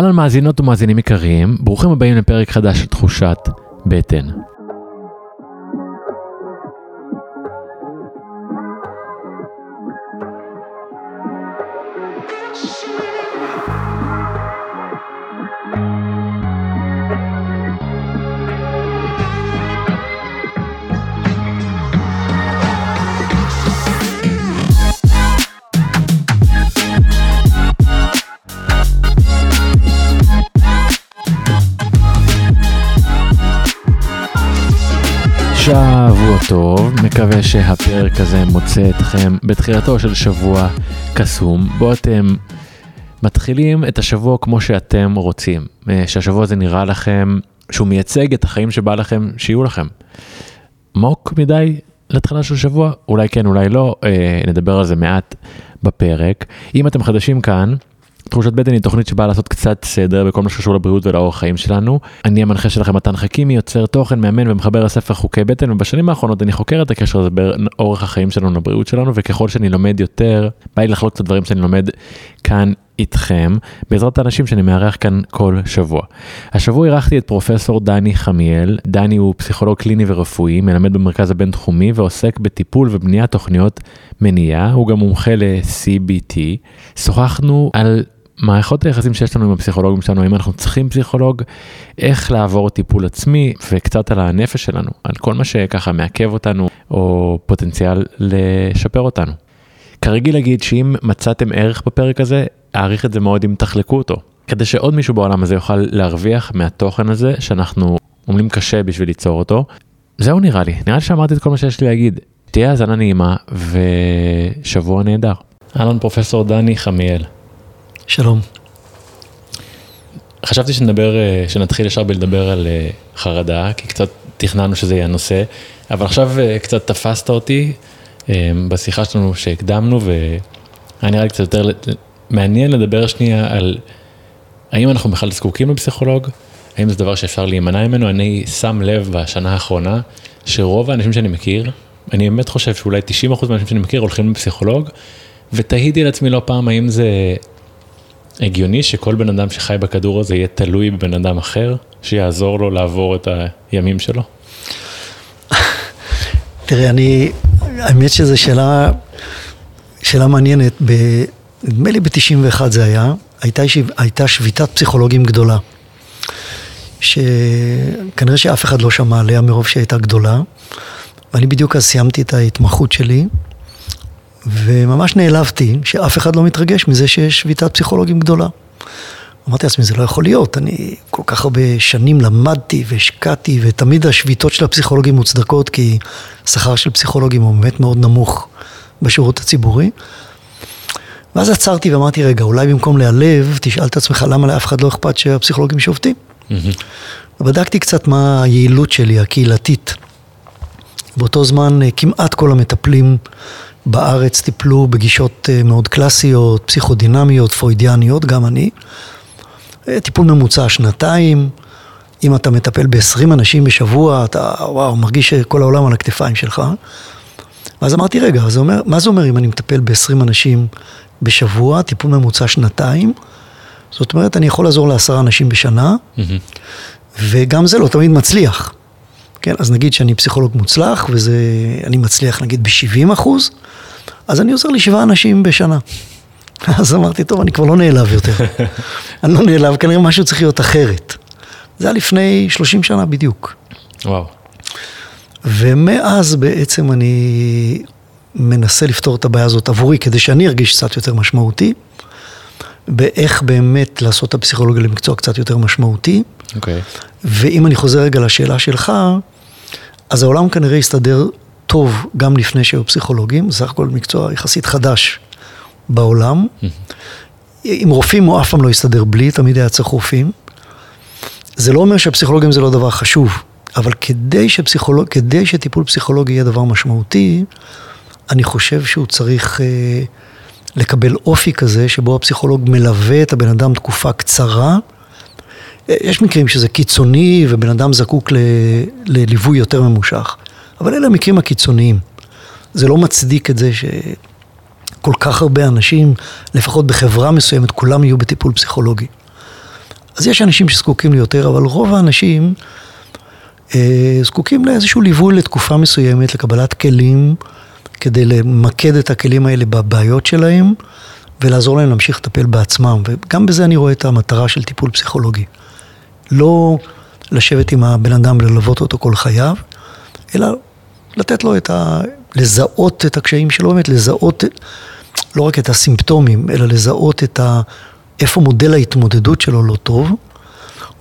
אהלן מאזינות ומאזינים יקרים, ברוכים הבאים לפרק חדש של תחושת בטן. שהפרק הזה מוצא אתכם בתחילתו של שבוע קסום, בו אתם מתחילים את השבוע כמו שאתם רוצים, אה, שהשבוע הזה נראה לכם שהוא מייצג את החיים שבא לכם שיהיו לכם. מוק מדי לתחילה של שבוע? אולי כן, אולי לא, אה, נדבר על זה מעט בפרק. אם אתם חדשים כאן, תחושת בטן היא תוכנית שבאה לעשות קצת סדר בכל מה שקשור לבריאות ולאורח חיים שלנו. אני המנחה שלכם מתן חכימי, יוצר תוכן, מאמן ומחבר הספר חוקי בטן, ובשנים האחרונות אני חוקר את הקשר הזה בין אורח החיים שלנו לבריאות שלנו, וככל שאני לומד יותר, בא לי לחלוק את הדברים שאני לומד כאן איתכם, בעזרת האנשים שאני מארח כאן כל שבוע. השבוע אירחתי את פרופסור דני חמיאל, דני הוא פסיכולוג קליני ורפואי, מלמד במרכז הבינתחומי ועוסק בטיפול ובניית תוכניות מניעה, הוא גם מומחה ל-CBT. שוחחנו על מערכות היחסים שיש לנו עם הפסיכולוגים שלנו, האם אנחנו צריכים פסיכולוג, איך לעבור טיפול עצמי וקצת על הנפש שלנו, על כל מה שככה מעכב אותנו או פוטנציאל לשפר אותנו. כרגיל להגיד שאם מצאתם ערך בפרק הזה, אעריך את זה מאוד אם תחלקו אותו, כדי שעוד מישהו בעולם הזה יוכל להרוויח מהתוכן הזה שאנחנו עומלים קשה בשביל ליצור אותו. זהו נראה לי, נראה לי שאמרתי את כל מה שיש לי להגיד. תהיה האזנה נעימה ושבוע נהדר. אהלן פרופסור דני חמיאל. שלום. חשבתי שנדבר, אה, שנתחיל ישר בלדבר על אה, חרדה, כי קצת תכננו שזה יהיה הנושא, אבל עכשיו אה, קצת תפסת אותי בשיחה שלנו שהקדמנו, והיה נראה לי קצת יותר מעניין לדבר שנייה על האם אנחנו בכלל זקוקים לפסיכולוג, האם זה דבר שאפשר להימנע ממנו, אני שם לב בשנה האחרונה שרוב האנשים שאני מכיר, אני באמת חושב שאולי 90% מהאנשים שאני מכיר הולכים לפסיכולוג, ותהיתי לעצמי לא פעם האם זה הגיוני שכל בן אדם שחי בכדור הזה יהיה תלוי בבן אדם אחר, שיעזור לו לעבור את הימים שלו? תראה, אני, האמת שזו שאלה, שאלה מעניינת. ב, נדמה לי ב-91 זה היה, הייתה, הייתה שביתת פסיכולוגים גדולה. שכנראה שאף אחד לא שמע עליה מרוב שהייתה גדולה. ואני בדיוק אז סיימתי את ההתמחות שלי, וממש נעלבתי שאף אחד לא מתרגש מזה שיש שביתת פסיכולוגים גדולה. אמרתי לעצמי, זה לא יכול להיות, אני כל כך הרבה שנים למדתי והשקעתי, ותמיד השביתות של הפסיכולוגים מוצדקות, כי השכר של פסיכולוגים הוא באמת מאוד נמוך בשירות הציבורי. ואז עצרתי ואמרתי, רגע, אולי במקום להיעלב, תשאל את עצמך למה לאף אחד לא אכפת שהפסיכולוגים שובתים. ובדקתי קצת מה היעילות שלי, הקהילתית. באותו זמן אה, כמעט כל המטפלים בארץ טיפלו בגישות אה, מאוד קלאסיות, פסיכודינמיות, פרוידיאניות, גם אני. אה, טיפול ממוצע שנתיים, אם אתה מטפל ב-20 אנשים בשבוע, אתה וואו, מרגיש שכל העולם על הכתפיים שלך. ואז אמרתי, רגע, זה אומר, מה זה אומר אם אני מטפל ב-20 אנשים בשבוע, טיפול ממוצע שנתיים? זאת אומרת, אני יכול לעזור לעשרה אנשים בשנה, mm-hmm. וגם זה לא תמיד מצליח. כן, אז נגיד שאני פסיכולוג מוצלח, ואני מצליח נגיד ב-70 אחוז, אז אני עוזר לשבעה אנשים בשנה. אז אמרתי, טוב, אני כבר לא נעלב יותר. אני לא נעלב, כנראה משהו צריך להיות אחרת. זה היה לפני 30 שנה בדיוק. וואו. ומאז בעצם אני מנסה לפתור את הבעיה הזאת עבורי, כדי שאני ארגיש קצת יותר משמעותי, באיך באמת לעשות את הפסיכולוגיה למקצוע קצת יותר משמעותי. אוקיי. Okay. ואם אני חוזר רגע לשאלה שלך, אז העולם כנראה הסתדר טוב גם לפני שהיו פסיכולוגים, סך הכל מקצוע יחסית חדש בעולם. עם רופאים הוא אף פעם לא הסתדר בלי, תמיד היה צריך רופאים. זה לא אומר שפסיכולוגים זה לא דבר חשוב, אבל כדי, שפסיכולוג, כדי שטיפול פסיכולוגי יהיה דבר משמעותי, אני חושב שהוא צריך אה, לקבל אופי כזה, שבו הפסיכולוג מלווה את הבן אדם תקופה קצרה. יש מקרים שזה קיצוני ובן אדם זקוק ל, לליווי יותר ממושך, אבל אלה המקרים הקיצוניים. זה לא מצדיק את זה שכל כך הרבה אנשים, לפחות בחברה מסוימת, כולם יהיו בטיפול פסיכולוגי. אז יש אנשים שזקוקים ליותר, אבל רוב האנשים אה, זקוקים לאיזשהו ליווי לתקופה מסוימת, לקבלת כלים, כדי למקד את הכלים האלה בבעיות שלהם, ולעזור להם להמשיך לטפל בעצמם. וגם בזה אני רואה את המטרה של טיפול פסיכולוגי. לא לשבת עם הבן אדם וללוות אותו כל חייו, אלא לתת לו את ה... לזהות את הקשיים שלו, באמת לזהות לא רק את הסימפטומים, אלא לזהות את ה... איפה מודל ההתמודדות שלו לא טוב,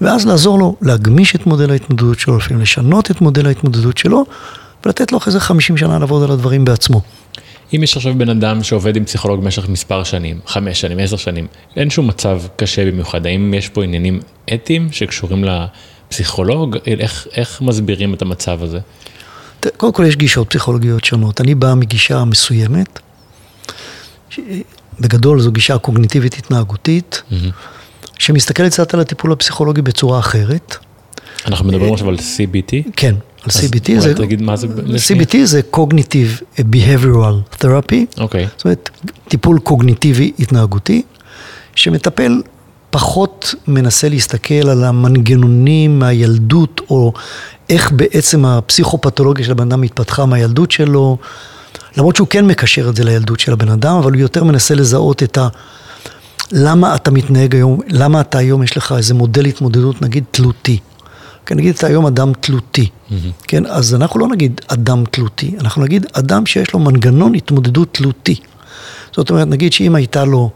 ואז לעזור לו להגמיש את מודל ההתמודדות שלו, לפעמים לשנות את מודל ההתמודדות שלו, ולתת לו אחרי זה 50 שנה לעבוד על הדברים בעצמו. אם יש עכשיו בן אדם שעובד עם פסיכולוג במשך מספר שנים, חמש שנים, עשר שנים, אין שום מצב קשה במיוחד, האם יש פה עניינים אתיים שקשורים לפסיכולוג? איך, איך מסבירים את המצב הזה? קודם כל יש גישות פסיכולוגיות שונות. אני בא מגישה מסוימת, בגדול זו גישה קוגניטיבית התנהגותית, mm-hmm. שמסתכלת קצת על הטיפול הפסיכולוגי בצורה אחרת. אנחנו מדברים עכשיו על CBT? כן, על CBT. זה, תגיד מה זה? CBT זה Cognitive Behavioral Therapy. אוקיי. זאת אומרת, טיפול קוגניטיבי התנהגותי, שמטפל פחות מנסה להסתכל על המנגנונים מהילדות, או איך בעצם הפסיכופתולוגיה של הבן אדם התפתחה מהילדות שלו. למרות שהוא כן מקשר את זה לילדות של הבן אדם, אבל הוא יותר מנסה לזהות את ה... למה אתה מתנהג היום, למה אתה היום יש לך איזה מודל התמודדות נגיד תלותי. כן, נגיד אתה היום אדם תלותי, mm-hmm. כן, אז אנחנו לא נגיד אדם תלותי, אנחנו נגיד אדם שיש לו מנגנון התמודדות תלותי. זאת אומרת, נגיד שאם הייתה לו,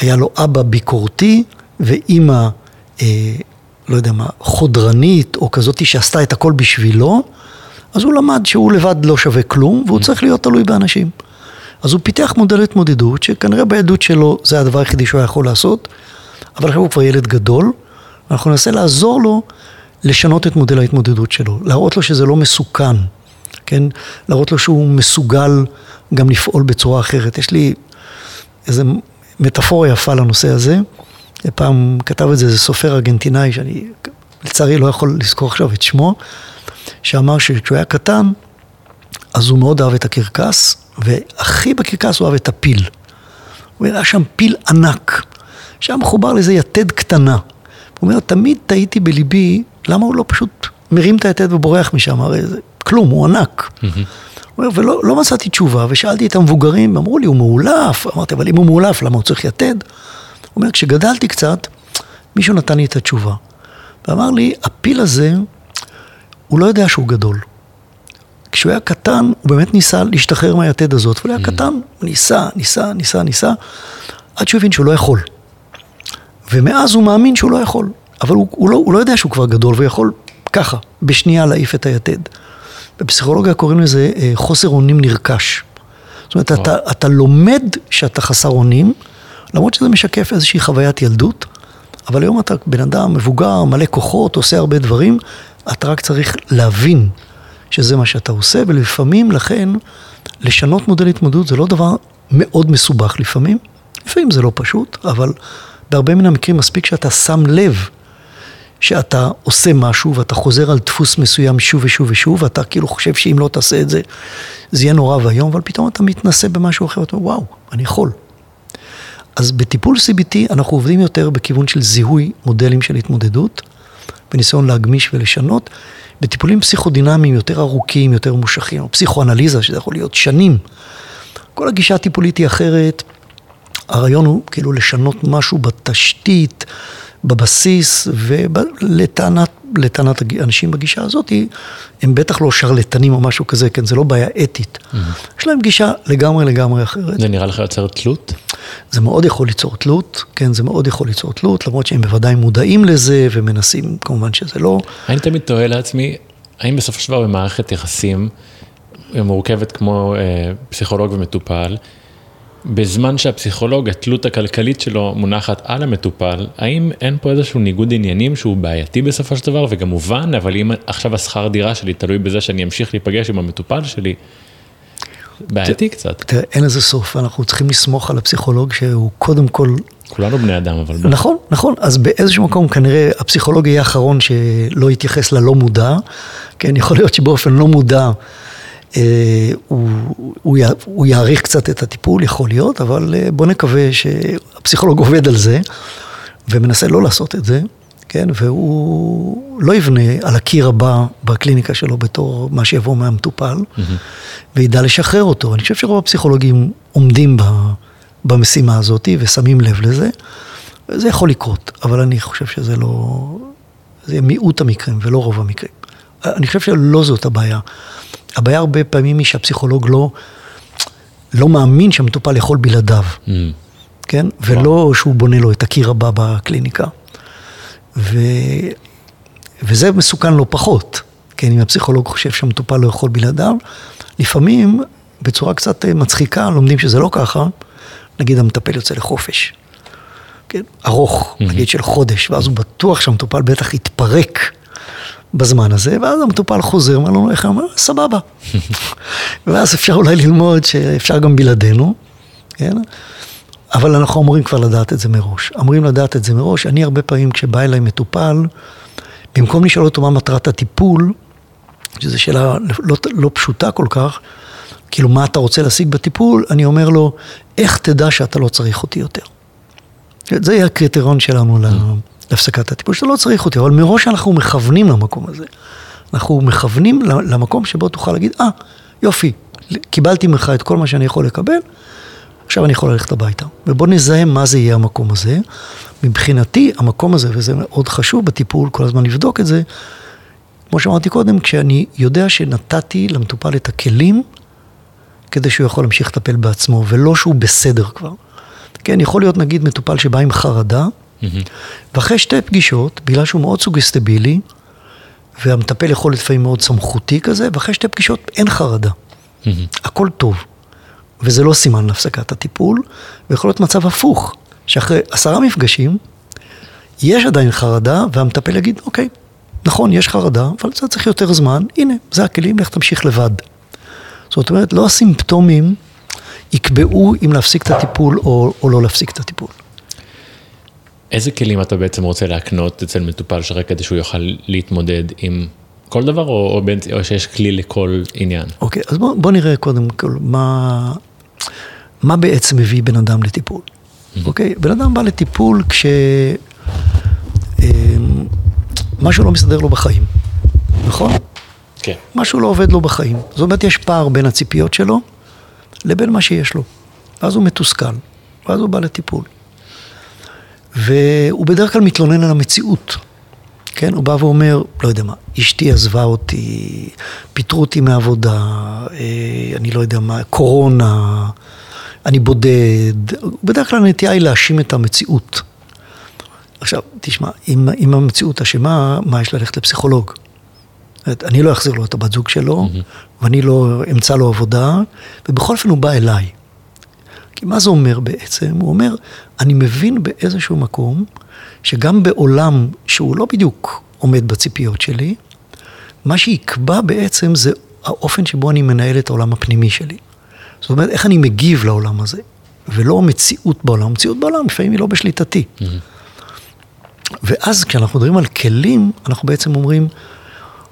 היה לו אבא ביקורתי ואימא, אה, לא יודע מה, חודרנית או כזאתי שעשתה את הכל בשבילו, אז הוא למד שהוא לבד לא שווה כלום, והוא צריך להיות תלוי באנשים. אז הוא פיתח מודל התמודדות, שכנראה בילדות שלו זה הדבר היחידי שהוא היה יכול לעשות, אבל עכשיו הוא כבר ילד גדול, ואנחנו ננסה לעזור לו לשנות את מודל ההתמודדות שלו, להראות לו שזה לא מסוכן, כן? להראות לו שהוא מסוגל גם לפעול בצורה אחרת. יש לי איזה מטאפורה יפה לנושא הזה. פעם כתב את זה איזה סופר ארגנטינאי, שאני לצערי לא יכול לזכור עכשיו את שמו, שאמר שכשהוא היה קטן, אז הוא מאוד אהב את הקרקס, והכי בקרקס הוא אהב את הפיל. הוא היה שם פיל ענק, שהיה מחובר לאיזה יתד קטנה. הוא אומר, תמיד תהיתי בליבי, למה הוא לא פשוט מרים את היתד ובורח משם, הרי זה כלום, הוא ענק. ולא לא מצאתי תשובה, ושאלתי את המבוגרים, אמרו לי, הוא מאולף. אמרתי, אבל אם הוא מאולף, למה הוא צריך יתד? הוא אומר, כשגדלתי קצת, מישהו נתן לי את התשובה. ואמר לי, הפיל הזה, הוא לא יודע שהוא גדול. כשהוא היה קטן, הוא באמת ניסה להשתחרר מהיתד הזאת, והוא היה. קטן, הוא ניסה, ניסה, ניסה, ניסה, עד שהוא הבין שהוא לא יכול. ומאז הוא מאמין שהוא לא יכול. אבל הוא, הוא, לא, הוא לא יודע שהוא כבר גדול, והוא יכול ככה, בשנייה להעיף את היתד. בפסיכולוגיה קוראים לזה אה, חוסר אונים נרכש. זאת אומרת, אתה, אתה לומד שאתה חסר אונים, למרות שזה משקף איזושהי חוויית ילדות, אבל היום אתה בן אדם מבוגר, מלא כוחות, עושה הרבה דברים, אתה רק צריך להבין שזה מה שאתה עושה, ולפעמים, לכן, לשנות מודל התמודדות זה לא דבר מאוד מסובך לפעמים. לפעמים זה לא פשוט, אבל בהרבה מן המקרים מספיק שאתה שם לב שאתה עושה משהו ואתה חוזר על דפוס מסוים שוב ושוב ושוב, ואתה כאילו חושב שאם לא תעשה את זה, זה יהיה נורא ואיום, אבל פתאום אתה מתנסה במשהו אחר, ואתה אומר, וואו, אני יכול. אז בטיפול CBT אנחנו עובדים יותר בכיוון של זיהוי מודלים של התמודדות, בניסיון להגמיש ולשנות. בטיפולים פסיכודינמיים יותר ארוכים, יותר מושכים, או פסיכואנליזה, שזה יכול להיות שנים. כל הגישה הטיפולית היא אחרת. הרעיון הוא כאילו לשנות משהו בתשתית, בבסיס, ולטענת לטענת אנשים בגישה הזאת, הם בטח לא שרלטנים או משהו כזה, כן, זה לא בעיה אתית. Mm-hmm. יש להם גישה לגמרי לגמרי אחרת. זה נראה לך יוצר תלות? זה מאוד יכול ליצור תלות, כן, זה מאוד יכול ליצור תלות, למרות שהם בוודאי מודעים לזה ומנסים, כמובן שזה לא. אני תמיד תוהה לעצמי, האם בסופו של דבר במערכת יחסים מורכבת כמו אה, פסיכולוג ומטופל, בזמן שהפסיכולוג, התלות הכלכלית שלו מונחת על המטופל, האם אין פה איזשהו ניגוד עניינים שהוא בעייתי בסופו של דבר? וגם מובן, אבל אם עכשיו השכר דירה שלי תלוי בזה שאני אמשיך להיפגש עם המטופל שלי, בעייתי קצת. תראה, אין לזה סוף, אנחנו צריכים לסמוך על הפסיכולוג שהוא קודם כל... כולנו בני אדם, אבל... נכון, נכון, אז באיזשהו מקום כנראה הפסיכולוג יהיה האחרון שלא יתייחס ללא מודע, כן, יכול להיות שבאופן לא מודע הוא, הוא, הוא יעריך קצת את הטיפול, יכול להיות, אבל אה, בוא נקווה שהפסיכולוג עובד על זה ומנסה לא לעשות את זה. כן, והוא לא יבנה על הקיר הבא בקליניקה שלו בתור מה שיבוא מהמטופל, mm-hmm. וידע לשחרר אותו. אני חושב שרוב הפסיכולוגים עומדים ב, במשימה הזאת ושמים לב לזה. זה יכול לקרות, אבל אני חושב שזה לא... זה מיעוט המקרים ולא רוב המקרים. אני חושב שלא זאת הבעיה. הבעיה הרבה פעמים היא שהפסיכולוג לא, לא מאמין שהמטופל יכול בלעדיו, mm. כן? ולא שהוא בונה לו את הקיר הבא בקליניקה. ו... וזה מסוכן לא פחות, כן? אם הפסיכולוג חושב שהמטופל לא יכול בלעדיו, לפעמים, בצורה קצת מצחיקה, לומדים שזה לא ככה, נגיד המטפל יוצא לחופש. כן, ארוך, mm-hmm. נגיד של חודש, ואז הוא בטוח שהמטופל בטח יתפרק בזמן הזה, ואז המטופל חוזר, אומר לנו, איך הוא אומר? סבבה. ואז אפשר אולי ללמוד שאפשר גם בלעדינו, כן? אבל אנחנו אמורים כבר לדעת את זה מראש. אמורים לדעת את זה מראש. אני הרבה פעמים כשבא אליי מטופל, במקום לשאול אותו מה מטרת הטיפול, שזו שאלה לא, לא פשוטה כל כך, כאילו מה אתה רוצה להשיג בטיפול, אני אומר לו, איך תדע שאתה לא צריך אותי יותר? זה יהיה הקריטריון שלנו להפסקת הטיפול, שאתה לא צריך אותי, אבל מראש אנחנו מכוונים למקום הזה. אנחנו מכוונים למקום שבו תוכל להגיד, אה, ah, יופי, קיבלתי ממך את כל מה שאני יכול לקבל, עכשיו אני יכול ללכת הביתה. ובוא נזהה מה זה יהיה המקום הזה. מבחינתי, המקום הזה, וזה מאוד חשוב בטיפול, כל הזמן לבדוק את זה, כמו שאמרתי קודם, כשאני יודע שנתתי למטופל את הכלים כדי שהוא יכול להמשיך לטפל בעצמו, ולא שהוא בסדר כבר. כן, יכול להיות נגיד מטופל שבא עם חרדה. ואחרי שתי פגישות, בגלל שהוא מאוד סוגסטבילי, והמטפל יכול להיות לפעמים מאוד סמכותי כזה, ואחרי שתי פגישות אין חרדה. הכל טוב. וזה לא סימן להפסקת הטיפול, ויכול להיות מצב הפוך, שאחרי עשרה מפגשים, יש עדיין חרדה, והמטפל יגיד, אוקיי, נכון, יש חרדה, אבל זה צריך יותר זמן, הנה, זה הכלים, לך תמשיך לבד. זאת אומרת, לא הסימפטומים יקבעו אם להפסיק את הטיפול או, או לא להפסיק את הטיפול. איזה כלים אתה בעצם רוצה להקנות אצל מטופל שלך כדי שהוא יוכל להתמודד עם כל דבר, או, או, בין, או שיש כלי לכל עניין? אוקיי, אז בוא, בוא נראה קודם כל מה, מה בעצם מביא בן אדם לטיפול. Mm-hmm. אוקיי, בן אדם בא לטיפול כש... אמ, משהו לא מסתדר לו בחיים, נכון? כן. משהו לא עובד לו בחיים. זאת אומרת, יש פער בין הציפיות שלו לבין מה שיש לו. ואז הוא מתוסכל, ואז הוא בא לטיפול. והוא בדרך כלל מתלונן על המציאות. כן, הוא בא ואומר, לא יודע מה, אשתי עזבה אותי, פיטרו אותי מעבודה, אה, אני לא יודע מה, קורונה, אני בודד. בדרך כלל הנטייה היא להאשים את המציאות. עכשיו, תשמע, אם, אם המציאות אשמה, מה יש ללכת לפסיכולוג? אני לא אחזיר לו את הבת זוג שלו, mm-hmm. ואני לא אמצא לו עבודה, ובכל אופן הוא בא אליי. כי מה זה אומר בעצם? הוא אומר, אני מבין באיזשהו מקום, שגם בעולם שהוא לא בדיוק עומד בציפיות שלי, מה שיקבע בעצם זה האופן שבו אני מנהל את העולם הפנימי שלי. זאת אומרת, איך אני מגיב לעולם הזה, ולא המציאות בעולם. המציאות בעולם לפעמים היא לא בשליטתי. Mm-hmm. ואז כשאנחנו מדברים על כלים, אנחנו בעצם אומרים,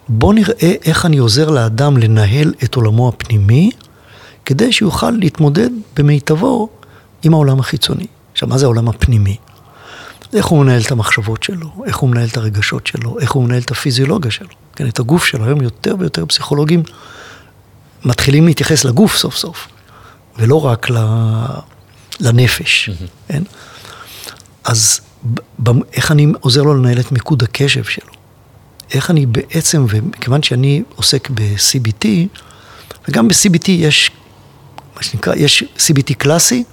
בוא נראה איך אני עוזר לאדם לנהל את עולמו הפנימי, כדי שיוכל להתמודד במיטבו עם העולם החיצוני. עכשיו, מה זה העולם הפנימי? איך הוא מנהל את המחשבות שלו, איך הוא מנהל את הרגשות שלו, איך הוא מנהל את הפיזיולוגיה שלו, כן, את הגוף שלו. היום יותר ויותר פסיכולוגים מתחילים להתייחס לגוף סוף סוף, ולא רק לנפש, כן? אז איך אני עוזר לו לנהל את מיקוד הקשב שלו? איך אני בעצם, ומכיוון שאני עוסק ב-CBT, וגם ב-CBT יש, מה שנקרא, יש CBT קלאסי,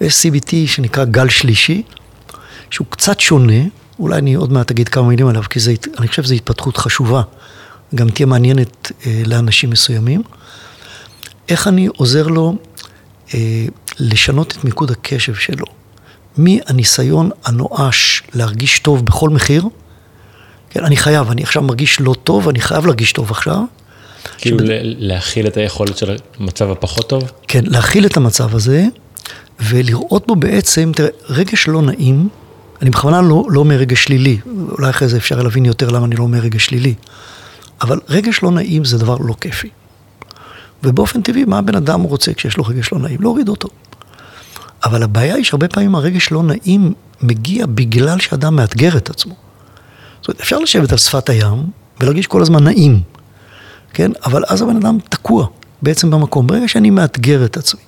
ויש CBT שנקרא גל שלישי, שהוא קצת שונה, אולי אני עוד מעט אגיד כמה מילים עליו, כי זה, אני חושב שזו התפתחות חשובה, גם תהיה מעניינת אה, לאנשים מסוימים. איך אני עוזר לו אה, לשנות את מיקוד הקשב שלו, מהניסיון הנואש להרגיש טוב בכל מחיר, כן, אני חייב, אני עכשיו מרגיש לא טוב, אני חייב להרגיש טוב עכשיו. כאילו שבד... להכיל את היכולת של המצב הפחות טוב? כן, להכיל את המצב הזה, ולראות בו בעצם, תראה, רגש לא נעים, אני בכוונה לא, לא אומר רגש שלילי, אולי אחרי זה אפשר להבין יותר למה אני לא אומר רגש שלילי, אבל רגש לא נעים זה דבר לא כיפי. ובאופן טבעי, מה הבן אדם רוצה כשיש לו רגש לא נעים? להוריד אותו. אבל הבעיה היא שהרבה פעמים הרגש לא נעים מגיע בגלל שאדם מאתגר את עצמו. זאת אומרת, אפשר לשבת על שפת הים ולהרגיש כל הזמן נעים, כן? אבל אז הבן אדם תקוע בעצם במקום. ברגע שאני מאתגר את עצמי,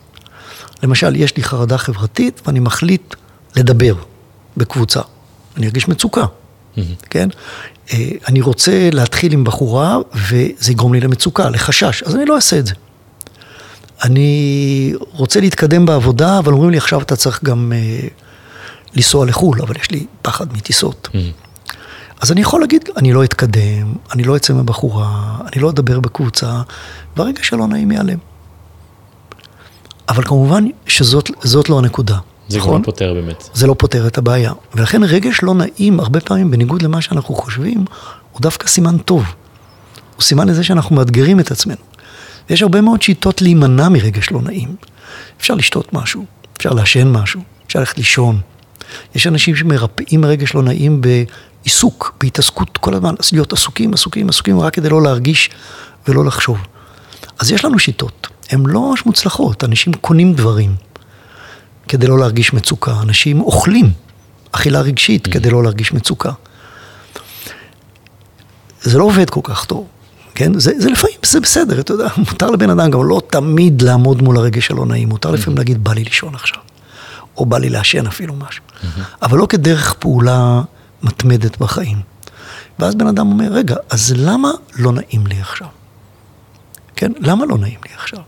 למשל, יש לי חרדה חברתית ואני מחליט לדבר בקבוצה, אני ארגיש מצוקה. כן? אה, אני רוצה להתחיל עם בחורה וזה יגרום לי למצוקה, לחשש, אז אני לא אעשה את זה. אני רוצה להתקדם בעבודה, אבל אומרים לי עכשיו אתה צריך גם אה, לנסוע לחו"ל, אבל יש לי פחד מטיסות. Mm-hmm. אז אני יכול להגיד, אני לא אתקדם, אני לא אצא מבחורה, אני לא אדבר בקבוצה, והרגע שלא נעים ייעלם. אבל כמובן שזאת לא הנקודה. זה נכון? לא פותר באמת. זה לא פותר את הבעיה. ולכן רגש לא נעים, הרבה פעמים, בניגוד למה שאנחנו חושבים, הוא דווקא סימן טוב. הוא סימן לזה שאנחנו מאתגרים את עצמנו. יש הרבה מאוד שיטות להימנע מרגש לא נעים. אפשר לשתות משהו, אפשר לעשן משהו, אפשר ללכת לישון. יש אנשים שמרפאים רגש לא נעים בעיסוק, בהתעסקות כל הזמן, להיות עסוקים, עסוקים, עסוקים, רק כדי לא להרגיש ולא לחשוב. אז יש לנו שיטות, הן לא ממש מוצלחות, אנשים קונים דברים כדי לא להרגיש מצוקה, אנשים אוכלים אכילה רגשית mm. כדי לא להרגיש מצוקה. זה לא עובד כל כך טוב. כן? זה, זה לפעמים, זה בסדר, אתה יודע, מותר לבן אדם גם לא תמיד לעמוד מול הרגש הלא נעים, מותר לפעמים mm-hmm. להגיד, בא לי לישון עכשיו, או בא לי לעשן אפילו משהו, mm-hmm. אבל לא כדרך פעולה מתמדת בחיים. ואז בן אדם אומר, רגע, אז למה לא נעים לי עכשיו? כן? למה לא נעים לי עכשיו?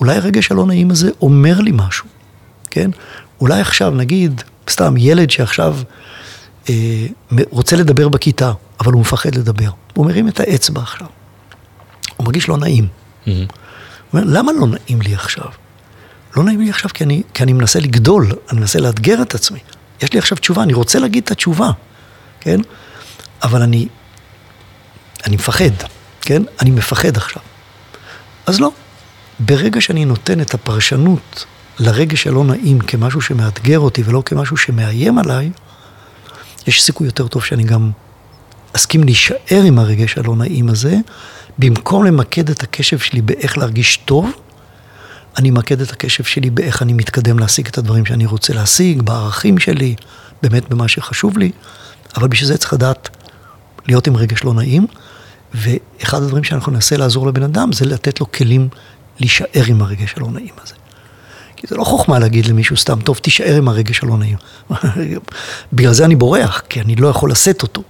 אולי הרגש הלא נעים הזה אומר לי משהו, כן? אולי עכשיו, נגיד, סתם ילד שעכשיו אה, רוצה לדבר בכיתה, אבל הוא מפחד לדבר. הוא מרים את האצבע עכשיו. הוא מרגיש לא נעים. Mm-hmm. הוא אומר, למה לא נעים לי עכשיו? לא נעים לי עכשיו כי אני, כי אני מנסה לגדול, אני מנסה לאתגר את עצמי. יש לי עכשיו תשובה, אני רוצה להגיד את התשובה, כן? אבל אני, אני מפחד, כן? אני מפחד עכשיו. אז לא. ברגע שאני נותן את הפרשנות לרגש הלא נעים כמשהו שמאתגר אותי ולא כמשהו שמאיים עליי, יש סיכוי יותר טוב שאני גם אסכים להישאר עם הרגש הלא נעים הזה, במקום למקד את הקשב שלי באיך להרגיש טוב, אני אמקד את הקשב שלי באיך אני מתקדם להשיג את הדברים שאני רוצה להשיג, בערכים שלי, באמת במה שחשוב לי, אבל בשביל זה צריך לדעת להיות עם רגש לא נעים, ואחד הדברים שאנחנו ננסה לעזור לבן אדם זה לתת לו כלים להישאר עם הרגש הלא נעים הזה. כי זה לא חוכמה להגיד למישהו סתם, טוב, תישאר עם הרגש הלא נעים. בגלל זה אני בורח, כי אני לא יכול לשאת אותו.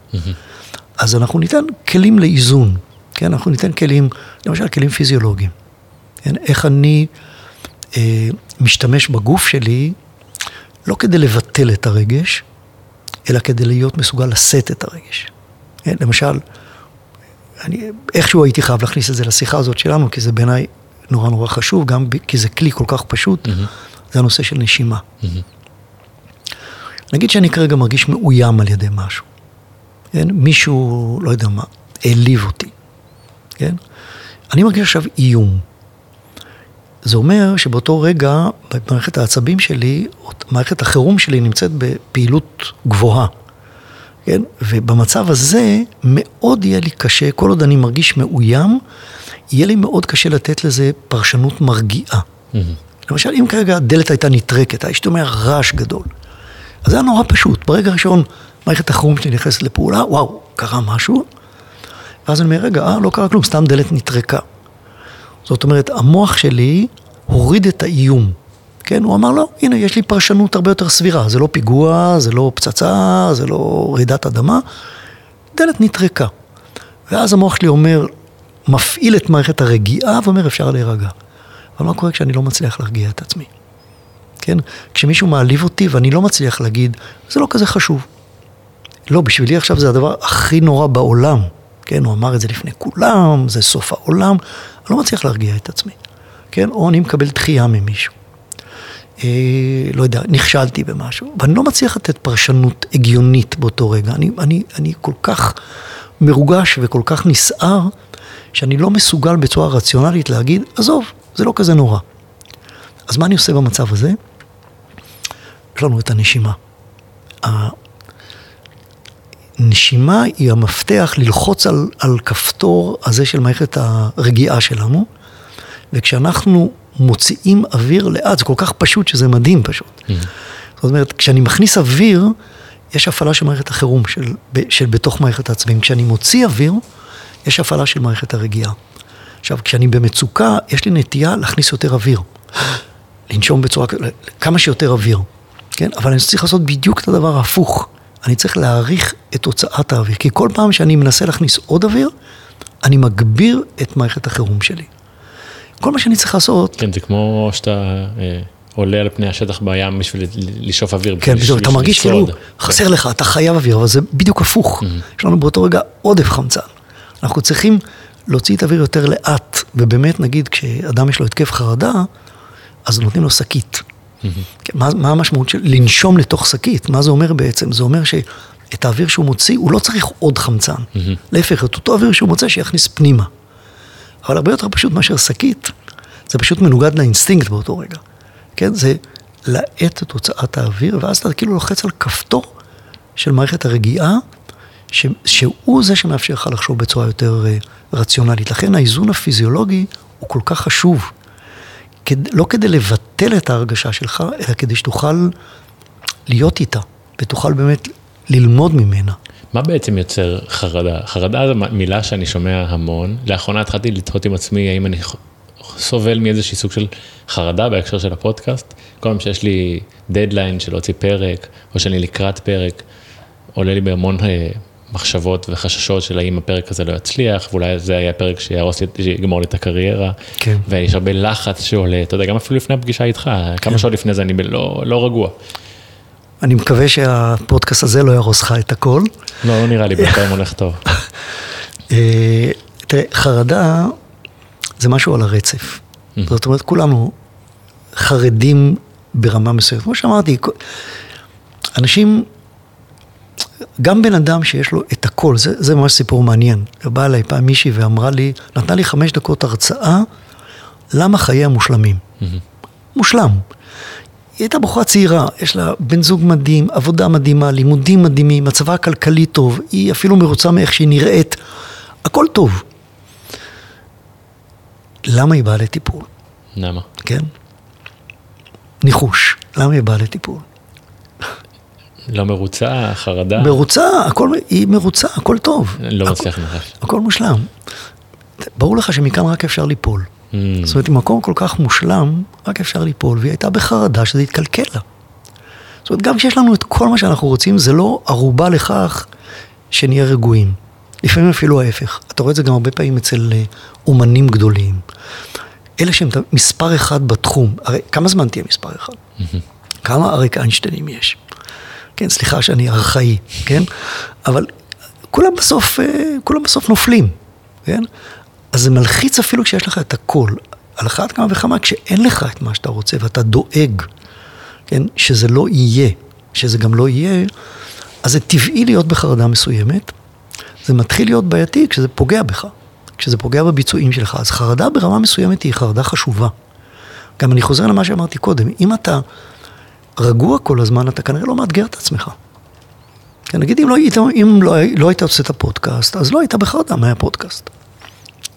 אז אנחנו ניתן כלים לאיזון, כן? אנחנו ניתן כלים, למשל כלים פיזיולוגיים. כן? איך אני משתמש בגוף שלי, לא כדי לבטל את הרגש, אלא כדי להיות מסוגל לשאת את הרגש. כן? למשל, אני איכשהו הייתי חייב להכניס את זה לשיחה הזאת שלנו, כי זה בעיניי נורא נורא חשוב, גם כי זה כלי כל כך פשוט, mm-hmm. זה הנושא של נשימה. Mm-hmm. נגיד שאני כרגע מרגיש מאוים על ידי משהו. כן? מישהו, לא יודע מה, העליב אותי, כן? אני מרגיש עכשיו איום. זה אומר שבאותו רגע, במערכת העצבים שלי, מערכת החירום שלי נמצאת בפעילות גבוהה, כן? ובמצב הזה מאוד יהיה לי קשה, כל עוד אני מרגיש מאוים, יהיה לי מאוד קשה לתת לזה פרשנות מרגיעה. Mm-hmm. למשל, אם כרגע הדלת הייתה נטרקת, הייתי אומר רעש גדול. אז זה היה נורא פשוט. ברגע הראשון מערכת החירום שלי נכנסת לפעולה, וואו, קרה משהו? ואז אני אומר, רגע, אה, לא קרה כלום, סתם דלת נטרקה. זאת אומרת, המוח שלי הוריד את האיום. כן, הוא אמר, לא, הנה, יש לי פרשנות הרבה יותר סבירה. זה לא פיגוע, זה לא פצצה, זה לא רעידת אדמה. דלת נטרקה. ואז המוח שלי אומר, מפעיל את מערכת הרגיעה ואומר, אפשר להירגע. אבל מה קורה כשאני לא מצליח להרגיע את עצמי? כן? כשמישהו מעליב אותי ואני לא מצליח להגיד, זה לא כזה חשוב. לא, בשבילי עכשיו זה הדבר הכי נורא בעולם. כן, הוא אמר את זה לפני כולם, זה סוף העולם. לא מצליח להרגיע את עצמי. כן, או אני מקבל דחייה ממישהו. אה, לא יודע, נכשלתי במשהו, ואני לא מצליח לתת פרשנות הגיונית באותו רגע. אני, אני, אני כל כך מרוגש וכל כך נסער, שאני לא מסוגל בצורה רציונלית להגיד, עזוב, זה לא כזה נורא. אז מה אני עושה במצב הזה? יש לנו את הנשימה. נשימה היא המפתח ללחוץ על, על כפתור הזה של מערכת הרגיעה שלנו, וכשאנחנו מוציאים אוויר לאט, זה כל כך פשוט שזה מדהים פשוט. Mm-hmm. זאת אומרת, כשאני מכניס אוויר, יש הפעלה של מערכת החירום, של, של בתוך מערכת העצבים. כשאני מוציא אוויר, יש הפעלה של מערכת הרגיעה. עכשיו, כשאני במצוקה, יש לי נטייה להכניס יותר אוויר. לנשום בצורה, כמה שיותר אוויר, כן? אבל אני צריך לעשות בדיוק את הדבר ההפוך. אני צריך להעריך את הוצאת האוויר, כי כל פעם שאני מנסה להכניס עוד אוויר, אני מגביר את מערכת החירום שלי. כל מה שאני צריך לעשות... כן, זה כמו שאתה אה, עולה על פני השטח בים בשביל לשאוף אוויר. כן, בדיוק, אתה מרגיש כאילו חסר לך, אתה חייב אוויר, אבל זה בדיוק הפוך. Mm-hmm. יש לנו באותו רגע עודף חמצן. אנחנו צריכים להוציא את האוויר יותר לאט, ובאמת, נגיד, כשאדם יש לו התקף חרדה, אז נותנים לו שקית. Mm-hmm. מה, מה המשמעות של לנשום לתוך שקית? מה זה אומר בעצם? זה אומר שאת האוויר שהוא מוציא, הוא לא צריך עוד חמצן. Mm-hmm. להפך, את אותו אוויר שהוא מוצא, שיכניס פנימה. אבל הרבה יותר פשוט מאשר שקית, זה פשוט מנוגד לאינסטינקט באותו רגע. כן, זה להאט את הוצאת האוויר, ואז אתה כאילו לוחץ על כפתור של מערכת הרגיעה, ש, שהוא זה שמאפשר לך לחשוב בצורה יותר uh, רציונלית. לכן האיזון הפיזיולוגי הוא כל כך חשוב. כד, לא כדי לבטל את ההרגשה שלך, אלא כדי שתוכל להיות איתה, ותוכל באמת ללמוד ממנה. מה בעצם יוצר חרדה? חרדה זו מילה שאני שומע המון. לאחרונה התחלתי לתהות עם עצמי האם אני סובל מאיזשהי סוג של חרדה בהקשר של הפודקאסט. כל פעם שיש לי דדליין של להוציא פרק, או שאני לקראת פרק, עולה לי בהמון אה, מחשבות וחששות של האם הפרק הזה לא יצליח, ואולי זה היה פרק שיהרוס לי, שיגמור לי את הקריירה. כן. ויש הרבה לחץ שעולה, אתה יודע, גם אפילו לפני הפגישה איתך, כן. כמה שעות לפני זה אני לא, לא רגוע. אני מקווה שהפודקאסט הזה לא יהרוס לך את הכל. לא, לא נראה לי, בינתיים הולך טוב. אה, תראה, חרדה זה משהו על הרצף. Mm-hmm. זאת אומרת, כולנו חרדים ברמה מסוימת. כמו שאמרתי, אנשים, גם בן אדם שיש לו את הכל, זה, זה ממש סיפור מעניין. באה אליי פעם מישהי ואמרה לי, נתנה לי חמש דקות הרצאה, למה חיי המושלמים. Mm-hmm. מושלם. היא הייתה בחורה צעירה, יש לה בן זוג מדהים, עבודה מדהימה, לימודים מדהימים, מצבה הכלכלי טוב, היא אפילו מרוצה מאיך שהיא נראית, הכל טוב. למה היא באה לטיפול? למה? כן? ניחוש, למה היא באה לטיפול? לא מרוצה, חרדה? מרוצה, הכל, היא מרוצה, הכל טוב. לא מצליח לנחש. הכל מושלם. ברור לך שמכאן רק אפשר ליפול. Mm. זאת אומרת, מקום כל כך מושלם, רק אפשר ליפול, והיא הייתה בחרדה שזה יתקלקל לה. זאת אומרת, גם כשיש לנו את כל מה שאנחנו רוצים, זה לא ערובה לכך שנהיה רגועים. לפעמים אפילו ההפך. אתה רואה את זה גם הרבה פעמים אצל אה, אומנים גדולים. אלה שהם מספר אחד בתחום, הרי כמה זמן תהיה מספר אחד? כמה אריק איינשטיינים יש? כן, סליחה שאני ארכאי, כן? אבל כולם בסוף, אה, כולם בסוף נופלים, כן? אז זה מלחיץ אפילו כשיש לך את הכל. על אחת כמה וכמה כשאין לך את מה שאתה רוצה ואתה דואג, כן? שזה לא יהיה, שזה גם לא יהיה, אז זה טבעי להיות בחרדה מסוימת. זה מתחיל להיות בעייתי כשזה פוגע בך, כשזה פוגע בביצועים שלך. אז חרדה ברמה מסוימת היא חרדה חשובה. גם אני חוזר למה שאמרתי קודם, אם אתה רגוע כל הזמן, אתה כנראה לא מאתגר את עצמך. כן, נגיד אם לא היית, אם לא, לא היית עושה את הפודקאסט, אז לא היית בחרדה מהפודקאסט.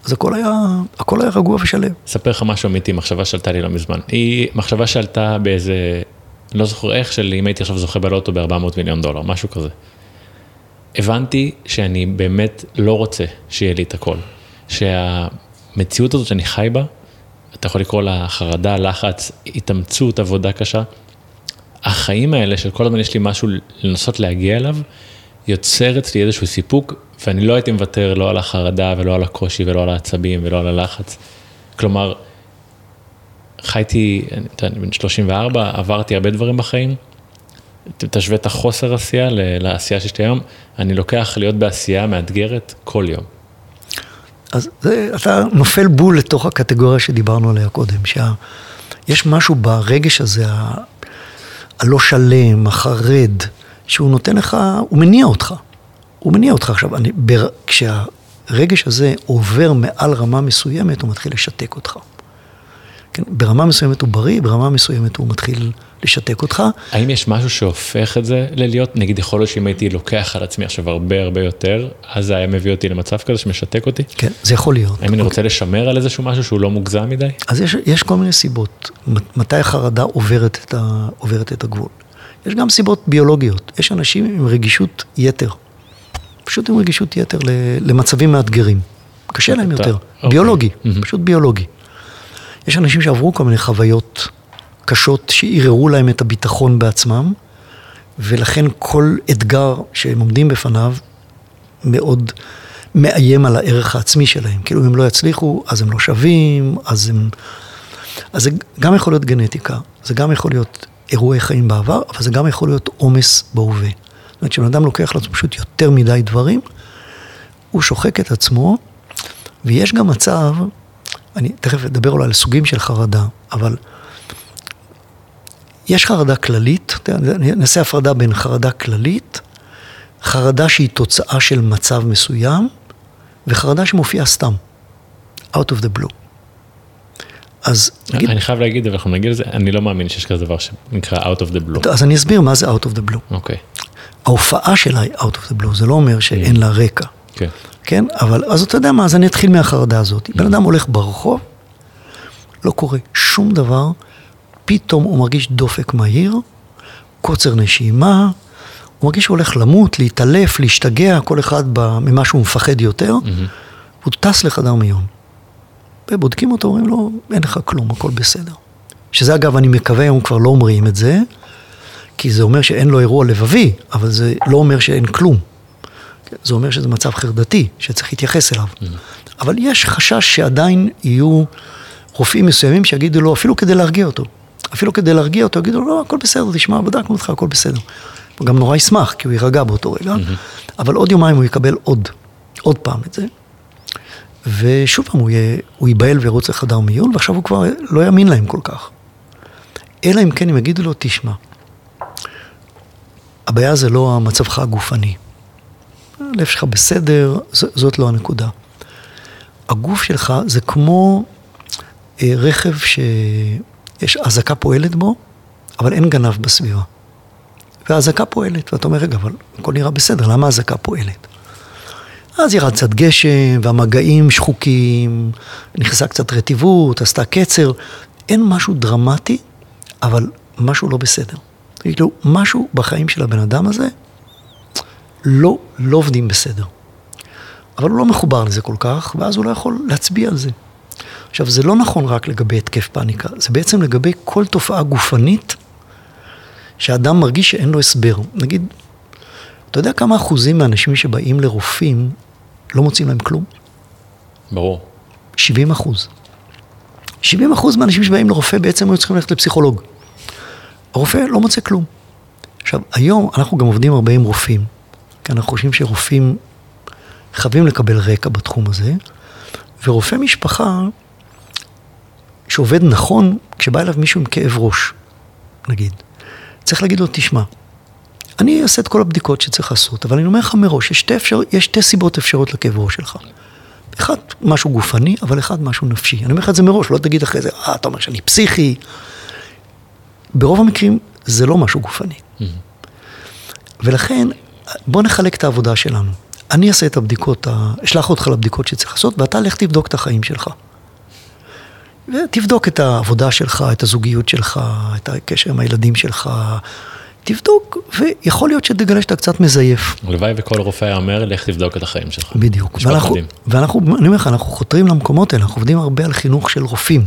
אז הכל היה, הכל היה רגוע ושלם. אספר לך משהו אמיתי, מחשבה שעלתה לי לא מזמן. היא מחשבה שעלתה באיזה, לא זוכר איך, של אם הייתי עכשיו זוכה בלוטו ב-400 מיליון דולר, משהו כזה. הבנתי שאני באמת לא רוצה שיהיה לי את הכל. שהמציאות הזאת שאני חי בה, אתה יכול לקרוא לה חרדה, לחץ, התאמצות, עבודה קשה. החיים האלה של כל הזמן יש לי משהו לנסות להגיע אליו, יוצר אצלי איזשהו סיפוק, ואני לא הייתי מוותר לא על החרדה ולא על הקושי ולא על העצבים ולא על הלחץ. כלומר, חייתי, אני בן 34, עברתי הרבה דברים בחיים. תשווה את החוסר עשייה לעשייה שיש לי היום, אני לוקח להיות בעשייה מאתגרת כל יום. אז זה, אתה נופל בול לתוך הקטגוריה שדיברנו עליה קודם, שיש משהו ברגש הזה. הלא שלם, החרד, שהוא נותן לך, הוא מניע אותך. הוא מניע אותך עכשיו, אני, בר, כשהרגש הזה עובר מעל רמה מסוימת, הוא מתחיל לשתק אותך. כן, ברמה מסוימת הוא בריא, ברמה מסוימת הוא מתחיל לשתק אותך. האם יש משהו שהופך את זה ללהיות, נגיד יכול להיות שאם הייתי לוקח על עצמי עכשיו הרבה הרבה יותר, אז זה היה מביא אותי למצב כזה שמשתק אותי? כן, זה יכול להיות. האם אני רוצה לשמר על איזשהו משהו שהוא לא מוגזם מדי? אז יש, יש כל מיני סיבות. מתי החרדה עוברת את, ה, עוברת את הגבול? יש גם סיבות ביולוגיות. יש אנשים עם רגישות יתר. פשוט עם רגישות יתר למצבים מאתגרים. קשה להם יותר. אוקיי. ביולוגי, פשוט ביולוגי. יש אנשים שעברו כל מיני חוויות קשות שערערו להם את הביטחון בעצמם, ולכן כל אתגר שהם עומדים בפניו מאוד מאיים על הערך העצמי שלהם. כאילו אם הם לא יצליחו, אז הם לא שווים, אז הם... אז זה גם יכול להיות גנטיקה, זה גם יכול להיות אירועי חיים בעבר, אבל זה גם יכול להיות עומס בהווה. זאת אומרת, כשבן אדם לוקח לעצמו פשוט יותר מדי דברים, הוא שוחק את עצמו, ויש גם מצב, אני תכף אדבר אולי על סוגים של חרדה, אבל יש חרדה כללית, נעשה הפרדה בין חרדה כללית, חרדה שהיא תוצאה של מצב מסוים, וחרדה שמופיעה סתם, out of the blue. אז נגיד... אני חייב להגיד, ואנחנו נגיד את זה, אני לא מאמין שיש כזה דבר שנקרא out of the blue. אז אני אסביר מה זה out of the blue. אוקיי. ההופעה שלה היא out of the blue, זה לא אומר שאין לה רקע. כן. כן, אבל אז אתה יודע מה, אז אני אתחיל מהחרדה הזאת. בן אדם הולך ברחוב, לא קורה שום דבר, פתאום הוא מרגיש דופק מהיר, קוצר נשימה, הוא מרגיש שהוא הולך למות, להתעלף, להשתגע, כל אחד ממה שהוא מפחד יותר, הוא טס לחדר מיון. ובודקים אותו, אומרים לו, אין לך כלום, הכל בסדר. שזה אגב, אני מקווה, היום כבר לא אומרים את זה, כי זה אומר שאין לו אירוע לבבי, אבל זה לא אומר שאין כלום. זה אומר שזה מצב חרדתי, שצריך להתייחס אליו. Mm-hmm. אבל יש חשש שעדיין יהיו רופאים מסוימים שיגידו לו, אפילו כדי להרגיע אותו, אפילו כדי להרגיע אותו, יגידו לו, לא, הכל בסדר, תשמע, בדקנו אותך, הכל בסדר. הוא גם נורא ישמח, כי הוא יירגע באותו רגע, mm-hmm. אבל עוד יומיים הוא יקבל עוד, עוד פעם את זה. ושוב פעם, הוא ייבהל וירוץ לחדר מיון, ועכשיו הוא כבר לא יאמין להם כל כך. אלא אם כן הם יגידו לו, תשמע, הבעיה זה לא מצבך הגופני. הלב שלך בסדר, זאת לא הנקודה. הגוף שלך זה כמו אה, רכב שיש אזעקה פועלת בו, אבל אין גנב בסביבה. והאזעקה פועלת, ואתה אומר, רגע, אבל הכל נראה בסדר, למה האזעקה פועלת? אז ירד קצת גשם, והמגעים שחוקים, נכנסה קצת רטיבות, עשתה קצר. אין משהו דרמטי, אבל משהו לא בסדר. כאילו, משהו בחיים של הבן אדם הזה לא, לא עובדים בסדר. אבל הוא לא מחובר לזה כל כך, ואז הוא לא יכול להצביע על זה. עכשיו, זה לא נכון רק לגבי התקף פאניקה, זה בעצם לגבי כל תופעה גופנית שאדם מרגיש שאין לו הסבר. נגיד, אתה יודע כמה אחוזים מהאנשים שבאים לרופאים לא מוצאים להם כלום? ברור. 70 אחוז. 70 אחוז מהאנשים שבאים לרופא בעצם היו צריכים ללכת לפסיכולוג. הרופא לא מוצא כלום. עכשיו, היום אנחנו גם עובדים הרבה עם רופאים, כי אנחנו חושבים שרופאים חייבים לקבל רקע בתחום הזה, ורופא משפחה שעובד נכון, כשבא אליו מישהו עם כאב ראש, נגיד, צריך להגיד לו, תשמע, אני אעשה את כל הבדיקות שצריך לעשות, אבל אני אומר לך מראש, יש שתי, אפשר, יש שתי סיבות אפשרות לכאב ראש שלך. אחד, משהו גופני, אבל אחד, משהו נפשי. אני אומר לך את זה מראש, לא תגיד אחרי זה, אה, אתה אומר שאני פסיכי. ברוב המקרים זה לא משהו גופני. Mm-hmm. ולכן, בוא נחלק את העבודה שלנו. אני אעשה את הבדיקות, אשלח אותך לבדיקות שצריך לעשות, ואתה לך תבדוק את החיים שלך. ותבדוק את העבודה שלך, את הזוגיות שלך, את הקשר עם הילדים שלך, תבדוק, ויכול להיות שתגלה שאתה קצת מזייף. הלוואי וכל רופא היה אומר, לך תבדוק את החיים שלך. בדיוק. ואנחנו, ואנחנו, אני אומר לך, אנחנו חותרים למקומות האלה, אנחנו עובדים הרבה על חינוך של רופאים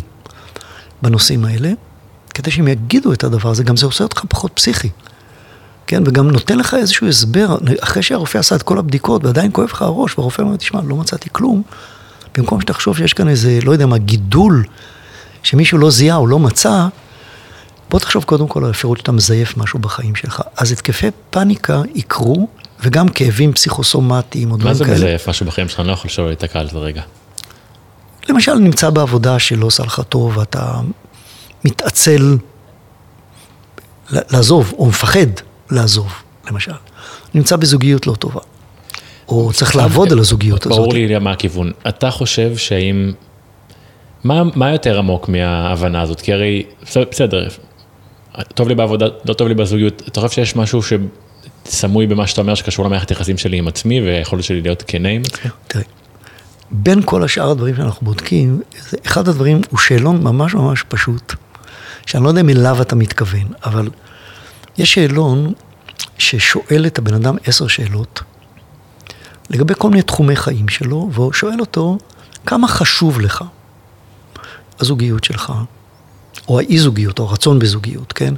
בנושאים האלה, כדי שהם יגידו את הדבר הזה, גם זה עושה אותך פחות פסיכי. כן, וגם נותן לך איזשהו הסבר, אחרי שהרופא עשה את כל הבדיקות ועדיין כואב לך הראש, והרופא אומר, תשמע, לא מצאתי כלום, במקום שתחשוב שיש כאן איזה, לא יודע מה, גידול שמישהו לא זיהה או לא מצא, בוא תחשוב קודם כל על האפשרות שאתה מזייף משהו בחיים שלך. אז התקפי פאניקה יקרו, וגם כאבים פסיכוסומטיים או דברים כאלה. מה זה מזייף משהו בחיים שלך? אני לא יכול לשאול להיתקע על זה רגע. למשל, נמצא בעבודה שלא עושה לך טוב, ואתה מתעצל לעזוב, או מפחד לעזוב, למשל. נמצא בזוגיות לא טובה. או צריך לעבוד על הזוגיות הזאת. ברור לי מה הכיוון. אתה חושב שאם... מה, מה יותר עמוק מההבנה הזאת? כי הרי, בסדר, טוב לי בעבודה, לא טוב לי בזוגיות, אתה חושב שיש משהו שסמוי במה שאתה אומר שקשור למערכת יחסים שלי עם עצמי ויכולת שלי להיות כנה עם עצמי? תראה, בין כל השאר הדברים שאנחנו בודקים, אחד הדברים הוא שאלון ממש ממש פשוט, שאני לא יודע אם אליו אתה מתכוון, אבל יש שאלון ששואל את הבן אדם עשר שאלות לגבי כל מיני תחומי חיים שלו, והוא שואל אותו, כמה חשוב לך הזוגיות שלך, או האי-זוגיות, או הרצון בזוגיות, כן?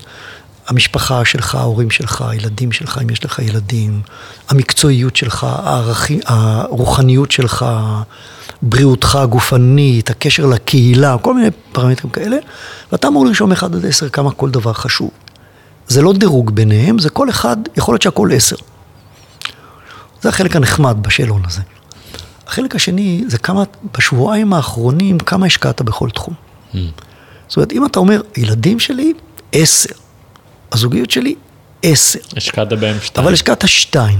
המשפחה שלך, ההורים שלך, הילדים שלך, אם יש לך ילדים, המקצועיות שלך, הערכי, הרוחניות שלך, בריאותך הגופנית, הקשר לקהילה, כל מיני פרמטרים כאלה, ואתה אמור לרשום 1 עד 10 כמה כל דבר חשוב. זה לא דירוג ביניהם, זה כל אחד, יכול להיות שהכל 10. זה החלק הנחמד בשאלון הזה. החלק השני זה כמה, בשבועיים האחרונים, כמה השקעת בכל תחום. Mm. זאת אומרת, אם אתה אומר, הילדים שלי, 10. הזוגיות שלי, 10. השקעת בהם שתיים. אבל השקעת שתיים,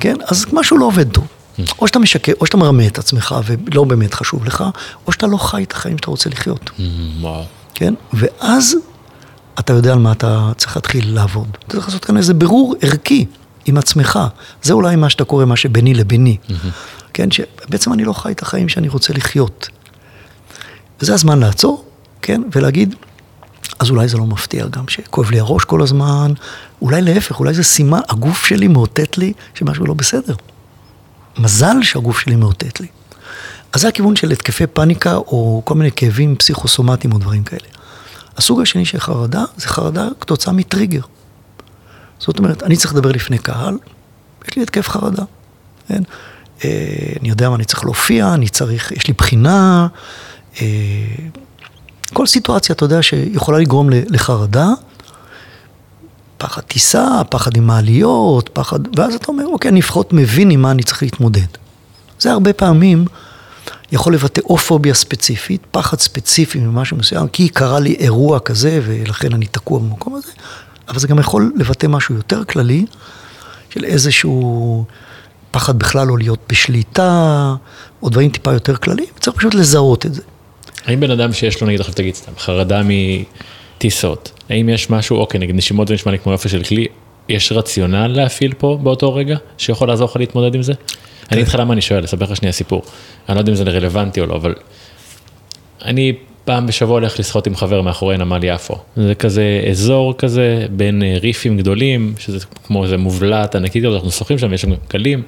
כן? אז משהו לא עובד טוב. Mm. או שאתה משקר, או שאתה מרמה את עצמך ולא באמת חשוב לך, או שאתה לא חי את החיים שאתה רוצה לחיות. Mm, וואו. כן? ואז אתה יודע על מה אתה צריך להתחיל לעבוד. אתה צריך לעשות כאן איזה בירור ערכי עם עצמך. זה אולי מה שאתה קורא, מה שביני לביני. כן? שבעצם אני לא חי את החיים שאני רוצה לחיות. וזה הזמן לעצור, כן? ולהגיד, אז אולי זה לא מפתיע גם שכואב לי הראש כל הזמן, אולי להפך, אולי זה סימן, הגוף שלי מאותת לי שמשהו לא בסדר. מזל שהגוף שלי מאותת לי. אז זה הכיוון של התקפי פאניקה או כל מיני כאבים פסיכוסומטיים או דברים כאלה. הסוג השני של חרדה זה חרדה כתוצאה מטריגר. זאת אומרת, אני צריך לדבר לפני קהל, יש לי התקף חרדה. כן? אה, אני יודע מה אני צריך להופיע, אני צריך, יש לי בחינה. אה, כל סיטואציה, אתה יודע, שיכולה לגרום לחרדה, פחד טיסה, פחד עם מעליות, פחד... ואז אתה אומר, אוקיי, אני לפחות מבין עם מה אני צריך להתמודד. זה הרבה פעמים יכול לבטא או פוביה ספציפית, פחד ספציפי ממשהו מסוים, כי קרה לי אירוע כזה ולכן אני תקוע במקום הזה, אבל זה גם יכול לבטא משהו יותר כללי, של איזשהו פחד בכלל לא להיות בשליטה, או דברים טיפה יותר כלליים, צריך פשוט לזהות את זה. האם בן אדם שיש לו, נגיד, עכשיו תגיד סתם, חרדה מטיסות, האם יש משהו, אוקיי, נגיד נשימות זה נשמע לי כמו יופי של כלי, יש רציונל להפעיל פה באותו רגע, שיכול לעזור לך להתמודד עם זה? אני איתך למה אני שואל, אספר לך שנייה סיפור. אני לא יודע אם זה רלוונטי או לא, אבל אני פעם בשבוע הולך לשחות עם חבר מאחורי נמל יפו. זה כזה אזור כזה בין אה, ריפים גדולים, שזה כמו איזה מובלעת ענקית, אנחנו שוחים שם, יש שם גלים.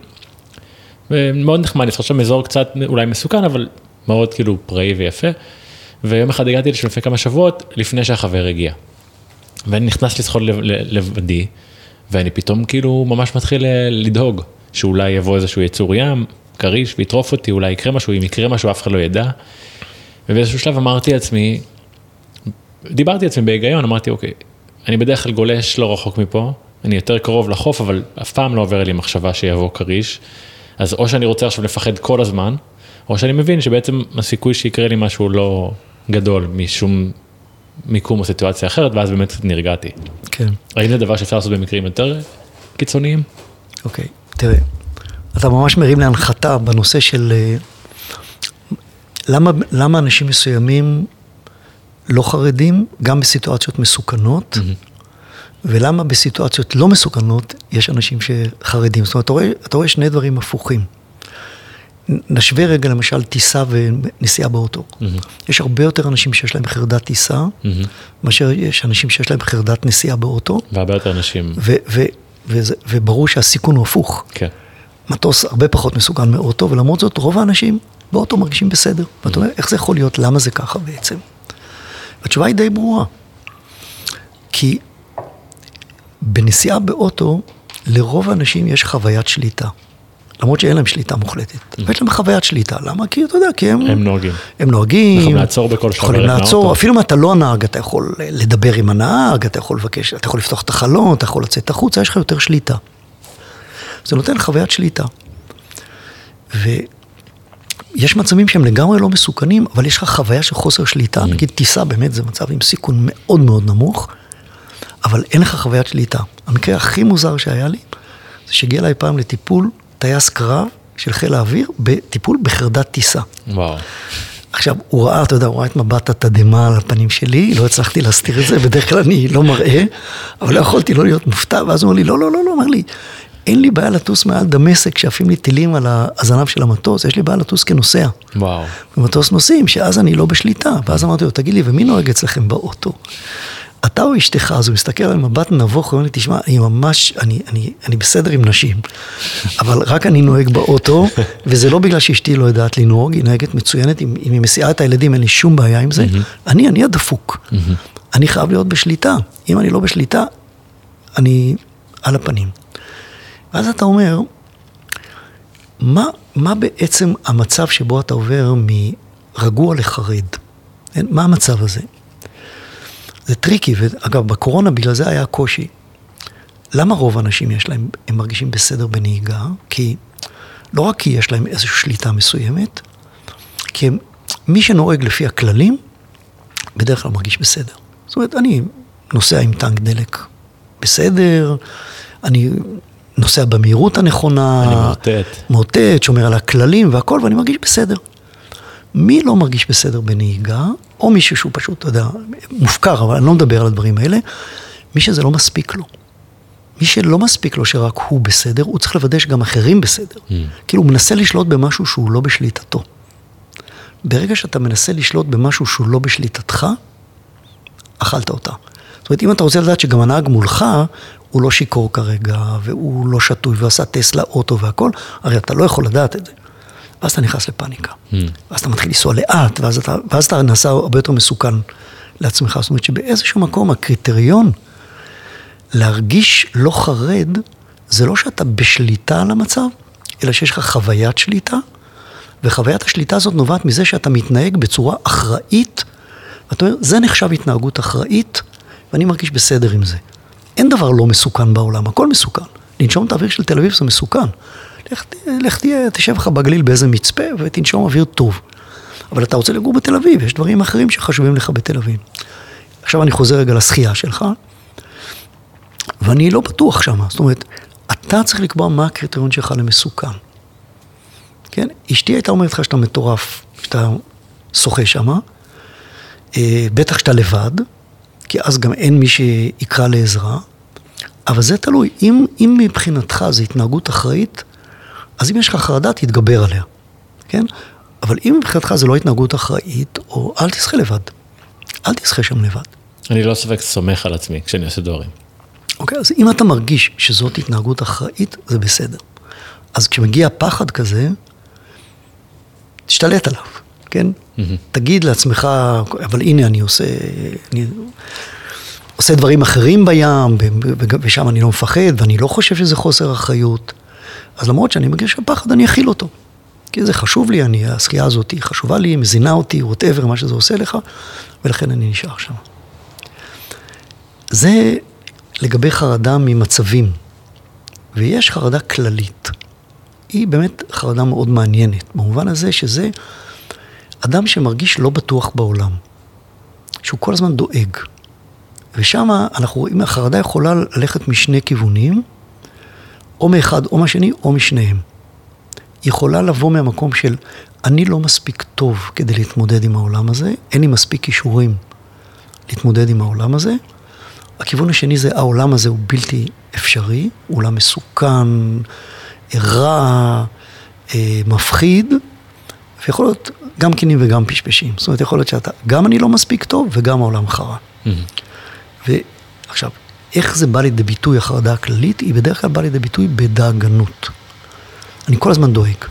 ומאוד נחמד, לשחות שם אזור קצת אולי מסוכן, אבל מאוד כאילו פראי ויפה. ויום אחד הגעתי לשם לפני כמה שבועות, לפני שהחבר הגיע. ואני נכנס לשחות לבדי, ואני פתאום כאילו ממש מתחיל אה, לדאוג. שאולי יבוא איזשהו יצור ים, כריש, ויטרוף אותי, אולי יקרה משהו, אם יקרה משהו אף אחד לא ידע. ובאיזשהו שלב אמרתי לעצמי, דיברתי לעצמי בהיגיון, אמרתי, אוקיי, אני בדרך כלל גולש לא רחוק מפה, אני יותר קרוב לחוף, אבל אף פעם לא עובר לי מחשבה שיבוא כריש. אז או שאני רוצה עכשיו לפחד כל הזמן, או שאני מבין שבעצם הסיכוי שיקרה לי משהו לא גדול משום מיקום או סיטואציה אחרת, ואז באמת נרגעתי. כן. האם זה דבר שאפשר לעשות במקרים יותר קיצוניים? אוקיי. תראה, אתה ממש מרים להנחתה בנושא של אה, למה, למה אנשים מסוימים לא חרדים, גם בסיטואציות מסוכנות, mm-hmm. ולמה בסיטואציות לא מסוכנות יש אנשים שחרדים. זאת אומרת, אתה רואה, אתה רואה שני דברים הפוכים. נשווה רגע למשל טיסה ונסיעה באוטו. Mm-hmm. יש הרבה יותר אנשים שיש להם חרדת טיסה, mm-hmm. מאשר יש אנשים שיש להם חרדת נסיעה באוטו. והרבה יותר אנשים. ו- ו- וזה, וברור שהסיכון הוא הפוך. כן. מטוס הרבה פחות מסוכן מאוטו, ולמרות זאת רוב האנשים באוטו מרגישים בסדר. Mm-hmm. ואתה אומר, איך זה יכול להיות? למה זה ככה בעצם? התשובה היא די ברורה. כי בנסיעה באוטו, לרוב האנשים יש חוויית שליטה. למרות שאין להם שליטה מוחלטת. Mm. יש להם חוויית שליטה, למה? כי אתה יודע, כי הם... הם נוהגים. הם נוהגים. יכולים לעצור בכל שלב. יכולים לעצור, אפילו אם אתה לא הנהג, אתה יכול לדבר עם הנהג, אתה יכול לבקש, אתה יכול לפתוח את החלון, אתה יכול לצאת החוצה, יש לך יותר שליטה. זה נותן חוויית שליטה. ויש מצבים שהם לגמרי לא מסוכנים, אבל יש לך חוויה של חוסר שליטה. Mm. נגיד טיסה באמת זה מצב עם סיכון מאוד מאוד נמוך, אבל אין לך חוויית שליטה. המקרה הכי מוזר שהיה לי, זה שהגיע אליי פעם לטיפול טייס קרב של חיל האוויר בטיפול בחרדת טיסה. וואו. עכשיו, הוא ראה, אתה יודע, הוא ראה את מבט התדהמה על הפנים שלי, לא הצלחתי להסתיר את זה, בדרך כלל אני לא מראה, אבל לא יכולתי לא להיות מופתע, ואז הוא אמר לי, לא, לא, לא, לא, אמר לי, אין לי בעיה לטוס מעל דמשק כשעפים לי טילים על הזנב של המטוס, יש לי בעיה לטוס כנוסע. וואו. במטוס נוסעים, שאז אני לא בשליטה. ואז אמרתי לו, תגיד לי, ומי נוהג אצלכם באוטו? אתה או אשתך, אז הוא מסתכל על מבט נבוך, אומר לי, תשמע, אני ממש, אני, אני, אני בסדר עם נשים, אבל רק אני נוהג באוטו, וזה לא בגלל שאשתי לא יודעת לנהוג, היא נוהגת מצוינת, אם, אם היא מסיעה את הילדים, אין לי שום בעיה עם זה. אני, אני הדפוק. אני חייב להיות בשליטה. אם אני לא בשליטה, אני על הפנים. ואז אתה אומר, מה, מה בעצם המצב שבו אתה עובר מרגוע לחרד? מה המצב הזה? זה tricky, ואגב, בקורונה בגלל זה היה קושי. למה רוב האנשים יש להם, הם מרגישים בסדר בנהיגה? כי, לא רק כי יש להם איזושהי שליטה מסוימת, כי הם, מי שנוהג לפי הכללים, בדרך כלל מרגיש בסדר. זאת אומרת, אני נוסע עם טנק דלק בסדר, אני נוסע במהירות הנכונה, אני מאותת. מאותת, שומר על הכללים והכל, ואני מרגיש בסדר. מי לא מרגיש בסדר בנהיגה, או מישהו שהוא פשוט, אתה יודע, מופקר, אבל אני לא מדבר על הדברים האלה, מי שזה לא מספיק לו. מי שלא מספיק לו שרק הוא בסדר, הוא צריך לוודא שגם אחרים בסדר. Mm. כאילו, הוא מנסה לשלוט במשהו שהוא לא בשליטתו. ברגע שאתה מנסה לשלוט במשהו שהוא לא בשליטתך, אכלת אותה. זאת אומרת, אם אתה רוצה לדעת שגם הנהג מולך, הוא לא שיכור כרגע, והוא לא שטוי, ועשה טסלה אוטו והכל, הרי אתה לא יכול לדעת את זה. ואז אתה נכנס לפאניקה. Mm. ואז אתה מתחיל לנסוע לאט, ואז אתה, ואז אתה נעשה הרבה יותר מסוכן לעצמך. זאת אומרת שבאיזשהו מקום הקריטריון להרגיש לא חרד, זה לא שאתה בשליטה על המצב, אלא שיש לך חוויית שליטה, וחוויית השליטה הזאת נובעת מזה שאתה מתנהג בצורה אחראית, ואתה אומר, זה נחשב התנהגות אחראית, ואני מרגיש בסדר עם זה. אין דבר לא מסוכן בעולם, הכל מסוכן. לנשום את האוויר של תל אביב זה מסוכן. לך, תהיה, תשב לך בגליל באיזה מצפה ותנשום אוויר טוב. אבל אתה רוצה לגור בתל אביב, יש דברים אחרים שחשובים לך בתל אביב. עכשיו אני חוזר רגע לשחייה שלך, ואני לא בטוח שמה. זאת אומרת, אתה צריך לקבוע מה הקריטריון שלך למסוכן. כן? אשתי הייתה אומרת לך שאתה מטורף, שאתה שוחה שמה, אה, בטח שאתה לבד, כי אז גם אין מי שיקרא לעזרה, אבל זה תלוי. אם, אם מבחינתך זו התנהגות אחראית, אז אם יש לך חרדה, תתגבר עליה, כן? אבל אם מבחינתך זו לא התנהגות אחראית, או אל תשחה לבד. אל תשחה שם לבד. אני לא ספק סומך על עצמי כשאני עושה דברים. אוקיי, אז אם אתה מרגיש שזאת התנהגות אחראית, זה בסדר. אז כשמגיע פחד כזה, תשתלט עליו, כן? Mm-hmm. תגיד לעצמך, אבל הנה אני עושה, אני עושה דברים אחרים בים, ושם אני לא מפחד, ואני לא חושב שזה חוסר אחריות. אז למרות שאני מרגיש הפחד, אני אכיל אותו. כי זה חשוב לי, אני, השחייה הזאת היא חשובה לי, מזינה אותי, ווטאבר, מה שזה עושה לך, ולכן אני נשאר שם. זה לגבי חרדה ממצבים. ויש חרדה כללית. היא באמת חרדה מאוד מעניינת, במובן הזה שזה אדם שמרגיש לא בטוח בעולם, שהוא כל הזמן דואג. ושם אנחנו רואים, החרדה יכולה ללכת משני כיוונים, או מאחד או מהשני, או משניהם. יכולה לבוא מהמקום של אני לא מספיק טוב כדי להתמודד עם העולם הזה, אין לי מספיק כישורים להתמודד עם העולם הזה. הכיוון השני זה העולם הזה הוא בלתי אפשרי, עולם מסוכן, רע, אה, מפחיד, ויכול להיות גם כנים וגם פשפשים. זאת אומרת, יכול להיות שאתה, גם אני לא מספיק טוב וגם העולם חרא. Mm-hmm. ועכשיו, איך זה בא לידי ביטוי, החרדה הכללית? היא בדרך כלל באה לידי ביטוי בדאגנות. אני כל הזמן דואג.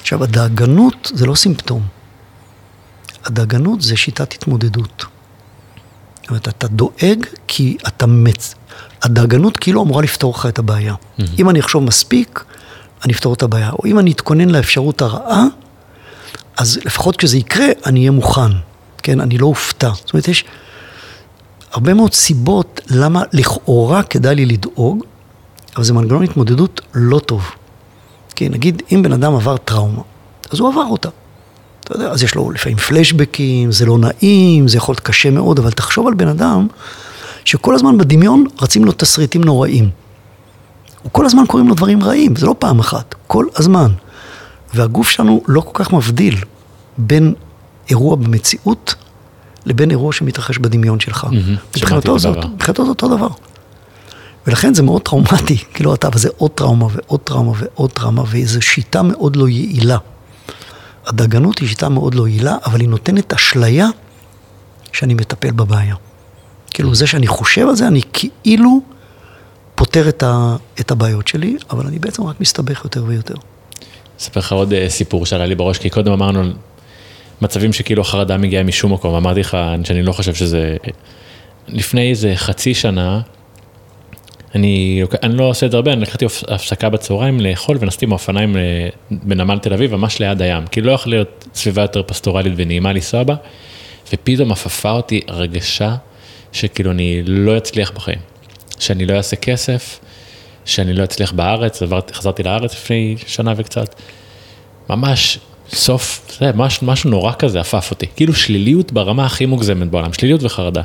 עכשיו, הדאגנות זה לא סימפטום. הדאגנות זה שיטת התמודדות. זאת אומרת, אתה דואג כי אתה מצ... הדאגנות כאילו אמורה לפתור לך את הבעיה. Mm-hmm. אם אני אחשוב מספיק, אני אפתור את הבעיה. או אם אני אתכונן לאפשרות הרעה, אז לפחות כשזה יקרה, אני אהיה מוכן. כן, אני לא אופתע. זאת אומרת, יש... הרבה מאוד סיבות למה לכאורה כדאי לי לדאוג, אבל זה מנגנון התמודדות לא טוב. כי נגיד, אם בן אדם עבר טראומה, אז הוא עבר אותה. אתה יודע, אז יש לו לפעמים פלשבקים, זה לא נעים, זה יכול להיות קשה מאוד, אבל תחשוב על בן אדם שכל הזמן בדמיון רצים לו תסריטים נוראים. כל הזמן קוראים לו דברים רעים, זה לא פעם אחת, כל הזמן. והגוף שלנו לא כל כך מבדיל בין אירוע במציאות לבין אירוע שמתרחש בדמיון שלך. מבחינתו זה אותו דבר. ולכן זה מאוד טראומטי, כאילו אתה, וזה עוד טראומה ועוד טראומה ועוד טראומה, וזו שיטה מאוד לא יעילה. הדאגנות היא שיטה מאוד לא יעילה, אבל היא נותנת אשליה שאני מטפל בבעיה. כאילו, זה שאני חושב על זה, אני כאילו פותר את, ה, את הבעיות שלי, אבל אני בעצם רק מסתבך יותר ויותר. אספר לך עוד אה, סיפור שעלה לי בראש, כי קודם אמרנו מצבים שכאילו החרדה מגיעה משום מקום, אמרתי לך שאני לא חושב שזה... לפני איזה חצי שנה, אני, אני לא עושה את זה הרבה, אני לקחתי הפסקה בצהריים לאכול ונסעתי מאופניים בנמל תל אביב, ממש ליד הים, כי לא יכול להיות סביבה יותר פסטורלית ונעימה לנסוע בה, ופתאום עפפה אותי הרגשה שכאילו אני לא אצליח בחיים, שאני לא אעשה כסף, שאני לא אצליח בארץ, עברתי, חזרתי לארץ לפני שנה וקצת, ממש סוף, זה משהו, משהו נורא כזה עפף אותי, כאילו שליליות ברמה הכי מוגזמת בעולם, שליליות וחרדה.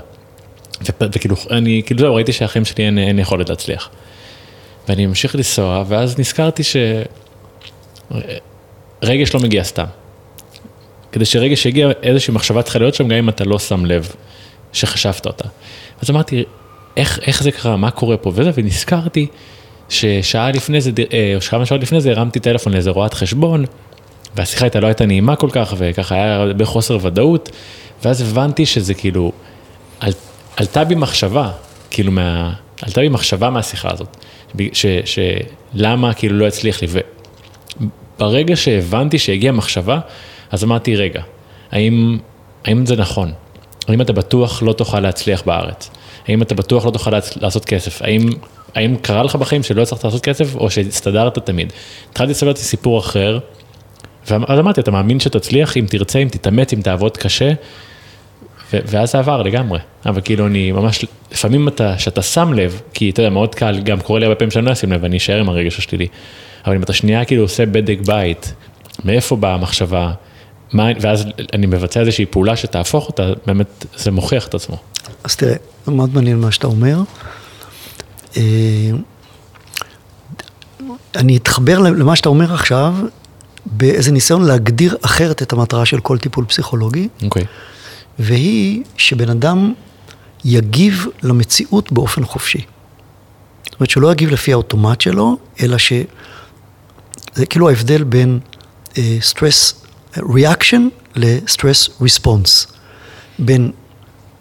וכאילו, אני, כאילו זהו, ראיתי שהחיים שלי אין, אין יכולת להצליח. ואני ממשיך לנסוע, ואז נזכרתי שרגש לא מגיע סתם. כדי שרגש יגיע, איזושהי מחשבה צריכה להיות שם, גם אם אתה לא שם לב שחשבת אותה. אז אמרתי, איך, איך זה קרה, מה קורה פה וזה, ונזכרתי ששעה לפני זה, אה, או כמה שעות לפני זה, הרמתי טלפון לאיזה רואת חשבון, והשיחה איתה לא הייתה נעימה כל כך, וככה היה בחוסר ודאות, ואז הבנתי שזה כאילו, על, עלתה בי מחשבה, כאילו מה... עלתה בי מחשבה מהשיחה הזאת, שלמה כאילו לא הצליח לי, וברגע שהבנתי שהגיעה מחשבה, אז אמרתי, רגע, האם, האם זה נכון? האם אתה בטוח לא תוכל להצליח בארץ? האם אתה בטוח לא תוכל לעשות כסף? האם, האם קרה לך בחיים שלא הצלחת לעשות כסף, או שהסתדרת תמיד? התחלתי לספר אותי סיפור אחר, ואז אמרתי, אתה מאמין שתצליח אם תרצה, אם תתאמץ, אם תעבוד קשה? ואז זה עבר לגמרי, אבל כאילו אני ממש, לפעמים אתה, שאתה שם לב, כי אתה יודע, מאוד קל, גם קורה לי הרבה פעמים שאני לא אשים לב, ואני אשאר עם הרגש השלילי, אבל אם אתה שנייה כאילו עושה בדק בית, מאיפה באה המחשבה, מה, ואז אני מבצע איזושהי פעולה שתהפוך אותה, באמת זה מוכיח את עצמו. אז תראה, מאוד מעניין מה שאתה אומר. אה, אני אתחבר למה שאתה אומר עכשיו, באיזה ניסיון להגדיר אחרת את המטרה של כל טיפול פסיכולוגי. אוקיי. Okay. והיא שבן אדם יגיב למציאות באופן חופשי. זאת אומרת שלא יגיב לפי האוטומט שלו, אלא ש... זה כאילו ההבדל בין uh, stress reaction ל-stress response. בין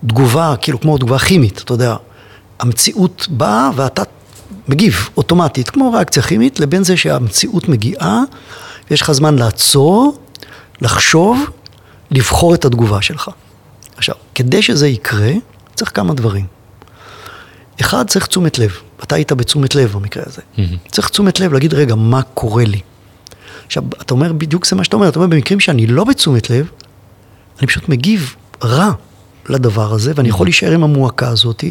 תגובה, כאילו כמו תגובה כימית, אתה יודע, המציאות באה ואתה מגיב אוטומטית, כמו ריאקציה כימית, לבין זה שהמציאות מגיעה, ויש לך זמן לעצור, לחשוב, לבחור את התגובה שלך. עכשיו, כדי שזה יקרה, צריך כמה דברים. אחד, צריך תשומת לב. אתה היית בתשומת לב במקרה הזה. Mm-hmm. צריך תשומת לב להגיד, רגע, מה קורה לי? עכשיו, אתה אומר, בדיוק זה מה שאתה אומר, אתה אומר, במקרים שאני לא בתשומת לב, אני פשוט מגיב רע לדבר הזה, ואני יכול להישאר עם המועקה הזאת,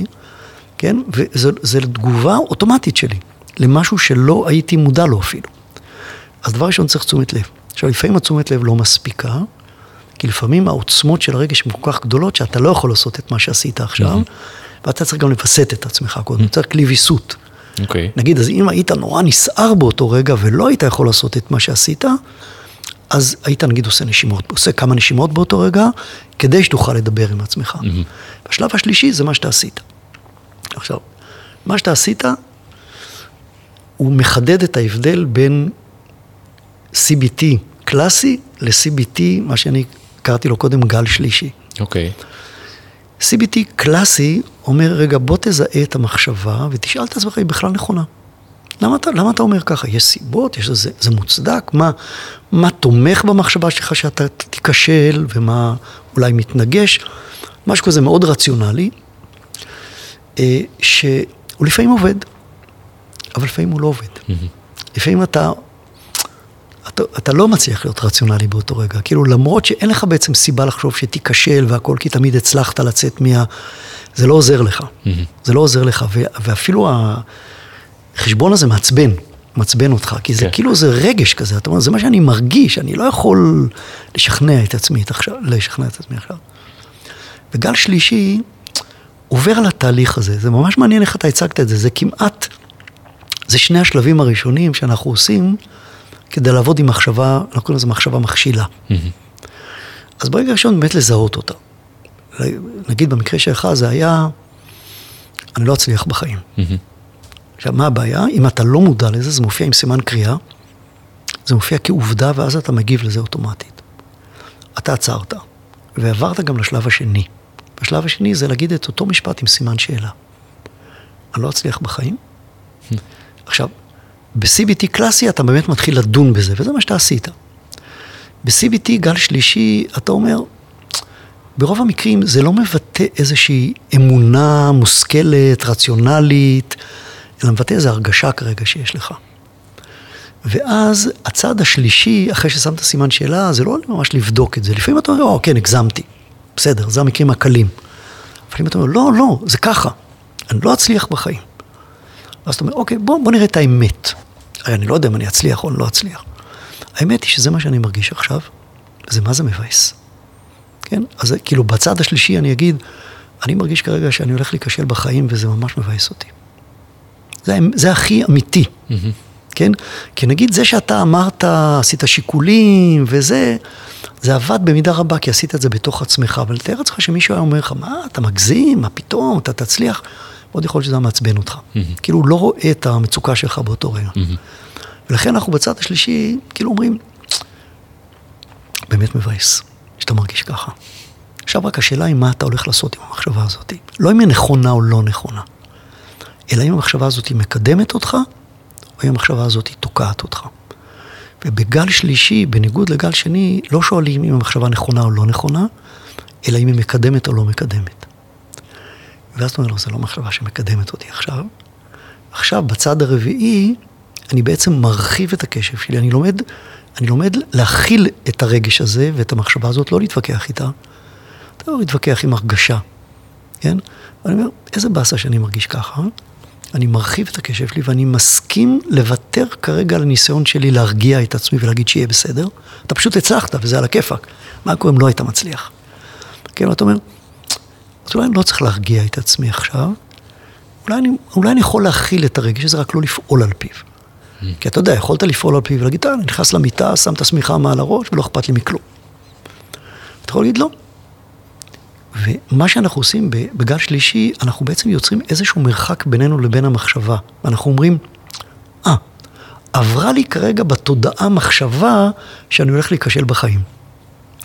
כן? וזו תגובה אוטומטית שלי, למשהו שלא הייתי מודע לו אפילו. אז דבר ראשון צריך תשומת לב. עכשיו, לפעמים התשומת לב לא מספיקה, כי לפעמים העוצמות של הרגש הן כל כך גדולות, שאתה לא יכול לעשות את מה שעשית עכשיו, ואתה צריך גם לווסת את עצמך קודם, צריך כלי ויסות. Okay. אוקיי. נגיד, אז אם היית נורא נסער באותו רגע ולא היית יכול לעשות את מה שעשית, אז היית נגיד עושה נשימות, עושה כמה נשימות באותו רגע, כדי שתוכל לדבר עם עצמך. Mm-hmm. השלב השלישי זה מה שאתה עשית. עכשיו, מה שאתה עשית, הוא מחדד את ההבדל בין CBT קלאסי ל-CBT, מה שאני קראתי לו קודם גל שלישי. אוקיי. Okay. CBT קלאסי אומר, רגע, בוא תזהה את המחשבה ותשאל את עצמך, היא בכלל נכונה. למה אתה, למה אתה אומר ככה? יש סיבות? יש לזה, זה מוצדק? מה, מה תומך במחשבה שלך שאתה תיכשל ומה אולי מתנגש? משהו כזה מאוד רציונלי, אה, שהוא לפעמים עובד, אבל לפעמים הוא לא עובד. Mm-hmm. לפעמים אתה אתה, אתה לא מצליח להיות רציונלי באותו רגע. כאילו, למרות שאין לך בעצם סיבה לחשוב שתיכשל והכל, כי תמיד הצלחת לצאת מה... זה לא עוזר לך. Mm-hmm. זה לא עוזר לך, ו, ואפילו החשבון הזה מעצבן, מעצבן אותך, כי זה. כן. כאילו זה רגש כזה, אתה אומר, זה מה שאני מרגיש, אני לא יכול לשכנע את עצמי עכשיו, לשכנע את עצמי עכשיו. וגל שלישי עובר על התהליך הזה, זה ממש מעניין איך אתה הצגת את זה, זה כמעט, זה שני השלבים הראשונים שאנחנו עושים. כדי לעבוד עם מחשבה, אנחנו קוראים לזה מחשבה מכשילה. Mm-hmm. אז ברגע הראשון באמת לזהות אותה. נגיד במקרה שלך זה היה, אני לא אצליח בחיים. Mm-hmm. עכשיו, מה הבעיה? אם אתה לא מודע לזה, זה מופיע עם סימן קריאה, זה מופיע כעובדה, ואז אתה מגיב לזה אוטומטית. אתה עצרת, ועברת גם לשלב השני. בשלב השני זה להגיד את אותו משפט עם סימן שאלה. אני לא אצליח בחיים. עכשיו, ב-CBT קלאסי אתה באמת מתחיל לדון בזה, וזה מה שאתה עשית. ב-CBT גל שלישי, אתה אומר, ברוב המקרים זה לא מבטא איזושהי אמונה מושכלת, רציונלית, אלא מבטא איזו הרגשה כרגע שיש לך. ואז הצעד השלישי, אחרי ששמת סימן שאלה, זה לא ממש לבדוק את זה. לפעמים אתה אומר, או, כן, הגזמתי. בסדר, זה המקרים הקלים. לפעמים אתה אומר, לא, לא, זה ככה. אני לא אצליח בחיים. ואז אתה אומר, אוקיי, בוא, בוא נראה את האמת. הרי אני לא יודע אם אני אצליח או אני לא אצליח. האמת היא שזה מה שאני מרגיש עכשיו, וזה מה זה מבאס. כן? אז כאילו בצד השלישי אני אגיד, אני מרגיש כרגע שאני הולך להיכשל בחיים וזה ממש מבאס אותי. זה, זה הכי אמיתי, mm-hmm. כן? כי נגיד זה שאתה אמרת, עשית שיקולים וזה, זה עבד במידה רבה כי עשית את זה בתוך עצמך, אבל תאר לעצמך שמישהו היה אומר לך, מה, אתה מגזים, מה פתאום, אתה תצליח, מאוד יכול להיות שזה מעצבן אותך. Mm-hmm. כאילו, הוא לא רואה את המצוקה שלך באותו רגע. Mm-hmm. ולכן אנחנו בצד השלישי, כאילו אומרים, באמת מבאס, שאתה מרגיש ככה. עכשיו רק השאלה היא מה אתה הולך לעשות עם המחשבה הזאת. לא אם היא נכונה או לא נכונה, אלא אם המחשבה הזאת מקדמת אותך, או אם המחשבה הזאת תוקעת אותך. ובגל שלישי, בניגוד לגל שני, לא שואלים אם המחשבה נכונה או לא נכונה, אלא אם היא מקדמת או לא מקדמת. ואז אתה אומר לו, זו לא מחשבה שמקדמת אותי עכשיו. עכשיו, בצד הרביעי, אני בעצם מרחיב את הקשב שלי, אני לומד, אני לומד להכיל את הרגש הזה ואת המחשבה הזאת, לא להתווכח איתה. אתה לא להתווכח עם הרגשה, כן? ואני אומר, איזה באסה שאני מרגיש ככה, אני מרחיב את הקשב שלי ואני מסכים לוותר כרגע על הניסיון שלי להרגיע את עצמי ולהגיד שיהיה בסדר. אתה פשוט הצלחת וזה על הכיפאק. מה קורה אם לא היית מצליח? כן, ואתה אומר, אז אולי אני לא צריך להרגיע את עצמי עכשיו, אולי אני, אולי אני יכול להכיל את הרגש הזה, רק לא לפעול על פיו. כי אתה יודע, יכולת לפעול על פיו ולהגיד, אני נכנס למיטה, שם את השמיכה מעל הראש ולא אכפת לי מכלום. אתה יכול להגיד לא. ומה שאנחנו עושים בגל שלישי, אנחנו בעצם יוצרים איזשהו מרחק בינינו לבין המחשבה. ואנחנו אומרים, אה, ah, עברה לי כרגע בתודעה מחשבה שאני הולך להיכשל בחיים.